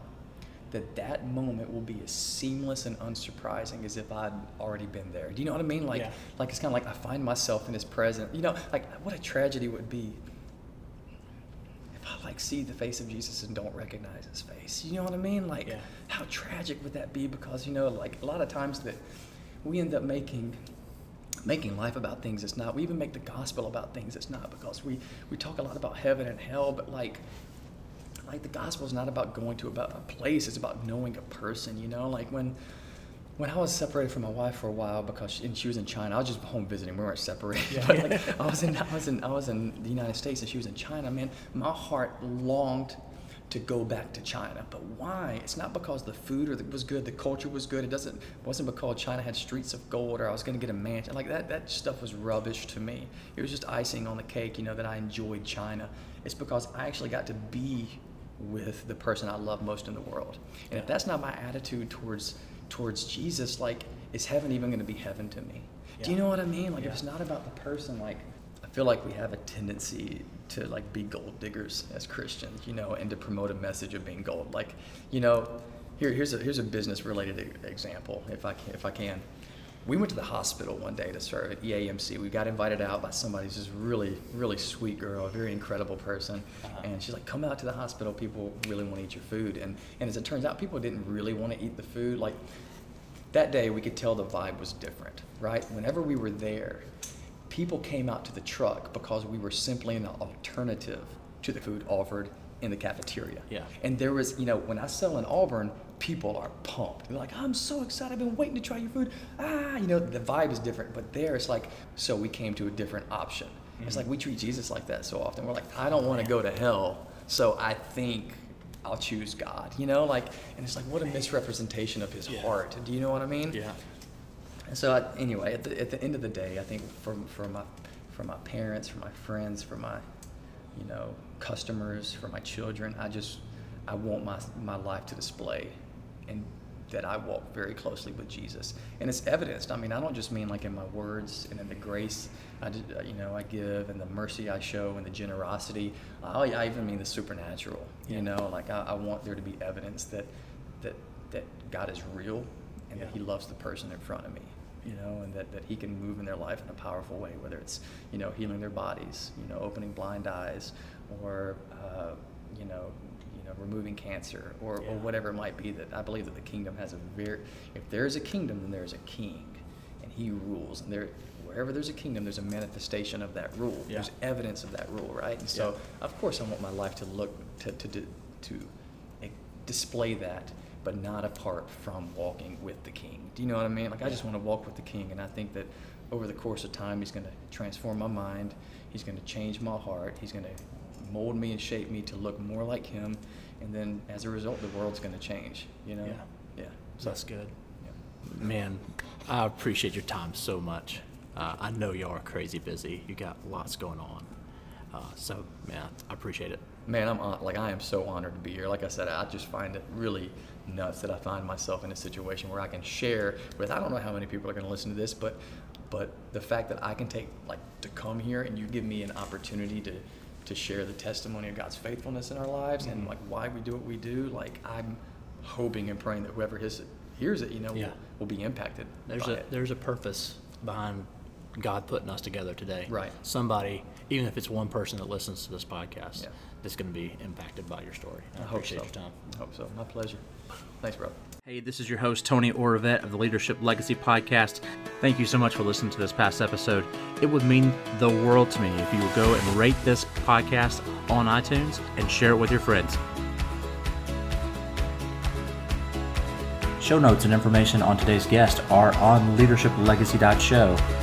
[SPEAKER 2] that that moment will be as seamless and unsurprising as if I'd already been there. Do you know what I mean? Like,
[SPEAKER 1] Yeah.
[SPEAKER 2] like it's kind of like I find myself in His presence. You know, like what a tragedy would be if I like see the face of Jesus and don't recognize his face. You know what I mean? Like
[SPEAKER 1] Yeah.
[SPEAKER 2] how tragic would that be? Because you know, like a lot of times that we end up making making life about things it's not. We even make the gospel about things it's not because we we talk a lot about heaven and hell, but like like the gospel is not about going to about a place. It's about knowing a person. You know, like when when I was separated from my wife for a while because she, and she was in China, I was just home visiting. We weren't separated,
[SPEAKER 1] Yeah.
[SPEAKER 2] but like I was in I was in I was in the United States and she was in China. Man, my heart longed to go back to China. But why? It's not because the food or the, was good, the culture was good. It doesn't wasn't because China had streets of gold or I was going to get a mansion. Like that that stuff was rubbish to me. It was just icing on the cake, you know, that I enjoyed China. It's because I actually got to be with the person I love most in the world. And if that's not my attitude towards towards Jesus, like is heaven even going to be heaven to me? Do you know what I mean? Like
[SPEAKER 1] Yeah.
[SPEAKER 2] if it's not about the person, like I feel like we have a tendency to like be gold diggers as Christians, you know, and to promote a message of being gold. Like, you know, here here's a here's a business related example, if I can, if I can. We went to the hospital one day to serve at EAMC. We got invited out by somebody who's just really, really sweet girl, a very incredible person.
[SPEAKER 1] Uh-huh.
[SPEAKER 2] And she's like, come out to the hospital. People really want to eat your food. And, and as it turns out, people didn't really want to eat the food. Like, that day we could tell the vibe was different, right? Whenever we were there, people came out to the truck because we were simply an alternative to the food offered in the cafeteria.
[SPEAKER 1] Yeah.
[SPEAKER 2] And there was, you know, when I sell in Auburn, people are pumped. They're like, I'm so excited. I've been waiting to try your food. Ah, you know, the vibe is different. But there it's like, so we came to a different option. It's like we treat Jesus like that so often. We're like, I don't want to go to hell, so I think I'll choose God. You know, like, and it's like, what a misrepresentation of his
[SPEAKER 1] Yeah.
[SPEAKER 2] heart. Do you know what I mean?
[SPEAKER 1] Yeah.
[SPEAKER 2] And so I, anyway, at the, at the end of the day, I think for, for my for my parents, for my friends, for my you know customers, for my children, I just I want my my life to display and that I walk very closely with Jesus, and it's evidenced. I mean, I don't just mean like in my words and in the grace I uh, you know I give and the mercy I show and the generosity. I, I even mean the supernatural.
[SPEAKER 1] Yeah.
[SPEAKER 2] You know, like I, I want there to be evidence that that that God is real and that He loves the person in front of me you know, and that, that he can move in their life in a powerful way, whether it's, you know, healing their bodies, you know, opening blind eyes, or, uh, you know, you know, removing cancer, or,
[SPEAKER 1] Yeah.
[SPEAKER 2] or whatever it might be. That I believe that the kingdom has a very, if there is a kingdom, then there is a king, and he rules, and there, wherever there's a kingdom, there's a manifestation of that rule.
[SPEAKER 1] Yeah.
[SPEAKER 2] There's evidence of that rule, right? And so, of course, I want my life to look to to to, to eh, display that, but not apart from walking with the King. Do you know what I mean? Like I just want to walk with the King, and I think that over the course of time, He's going to transform my mind. He's going to change my heart. He's going to mold me and shape me to look more like Him, and then as a result, the world's going to change. You know?
[SPEAKER 1] Yeah.
[SPEAKER 2] Yeah.
[SPEAKER 1] So that's good.
[SPEAKER 2] yeah.
[SPEAKER 1] Man, I appreciate your time so much. Uh, I know y'all are crazy busy. You got lots going on. Uh, so, man, I appreciate it.
[SPEAKER 2] Man, I'm like I am so honored to be here. Like I said, I just find it really nuts that I find myself in a situation where I can share with. I don't know how many people are going to listen to this, but but the fact that I can take like to come here and you give me an opportunity to to share the testimony of God's faithfulness in our lives
[SPEAKER 4] Mm-hmm.
[SPEAKER 2] and like why we do what we do. Like I'm hoping and praying that whoever his, hears it, you know,
[SPEAKER 4] Yeah.
[SPEAKER 2] will, will be impacted.
[SPEAKER 4] There's a
[SPEAKER 2] it.
[SPEAKER 4] there's a purpose behind God putting us together today.
[SPEAKER 2] Right.
[SPEAKER 4] Somebody, even if it's one person that listens to this podcast,
[SPEAKER 2] Yeah.
[SPEAKER 4] That's going to be impacted by your story. I,
[SPEAKER 2] I hope
[SPEAKER 4] appreciate
[SPEAKER 2] so.
[SPEAKER 4] your time.
[SPEAKER 2] I hope so. My pleasure. Thanks, bro.
[SPEAKER 1] Hey, this is your host, Tony Oravette of the Leadership Legacy Podcast. Thank you so much for listening to this past episode. It would mean the world to me if you would go and rate this podcast on iTunes and share it with your friends. Show notes and information on today's guest are on leadershiplegacy.show.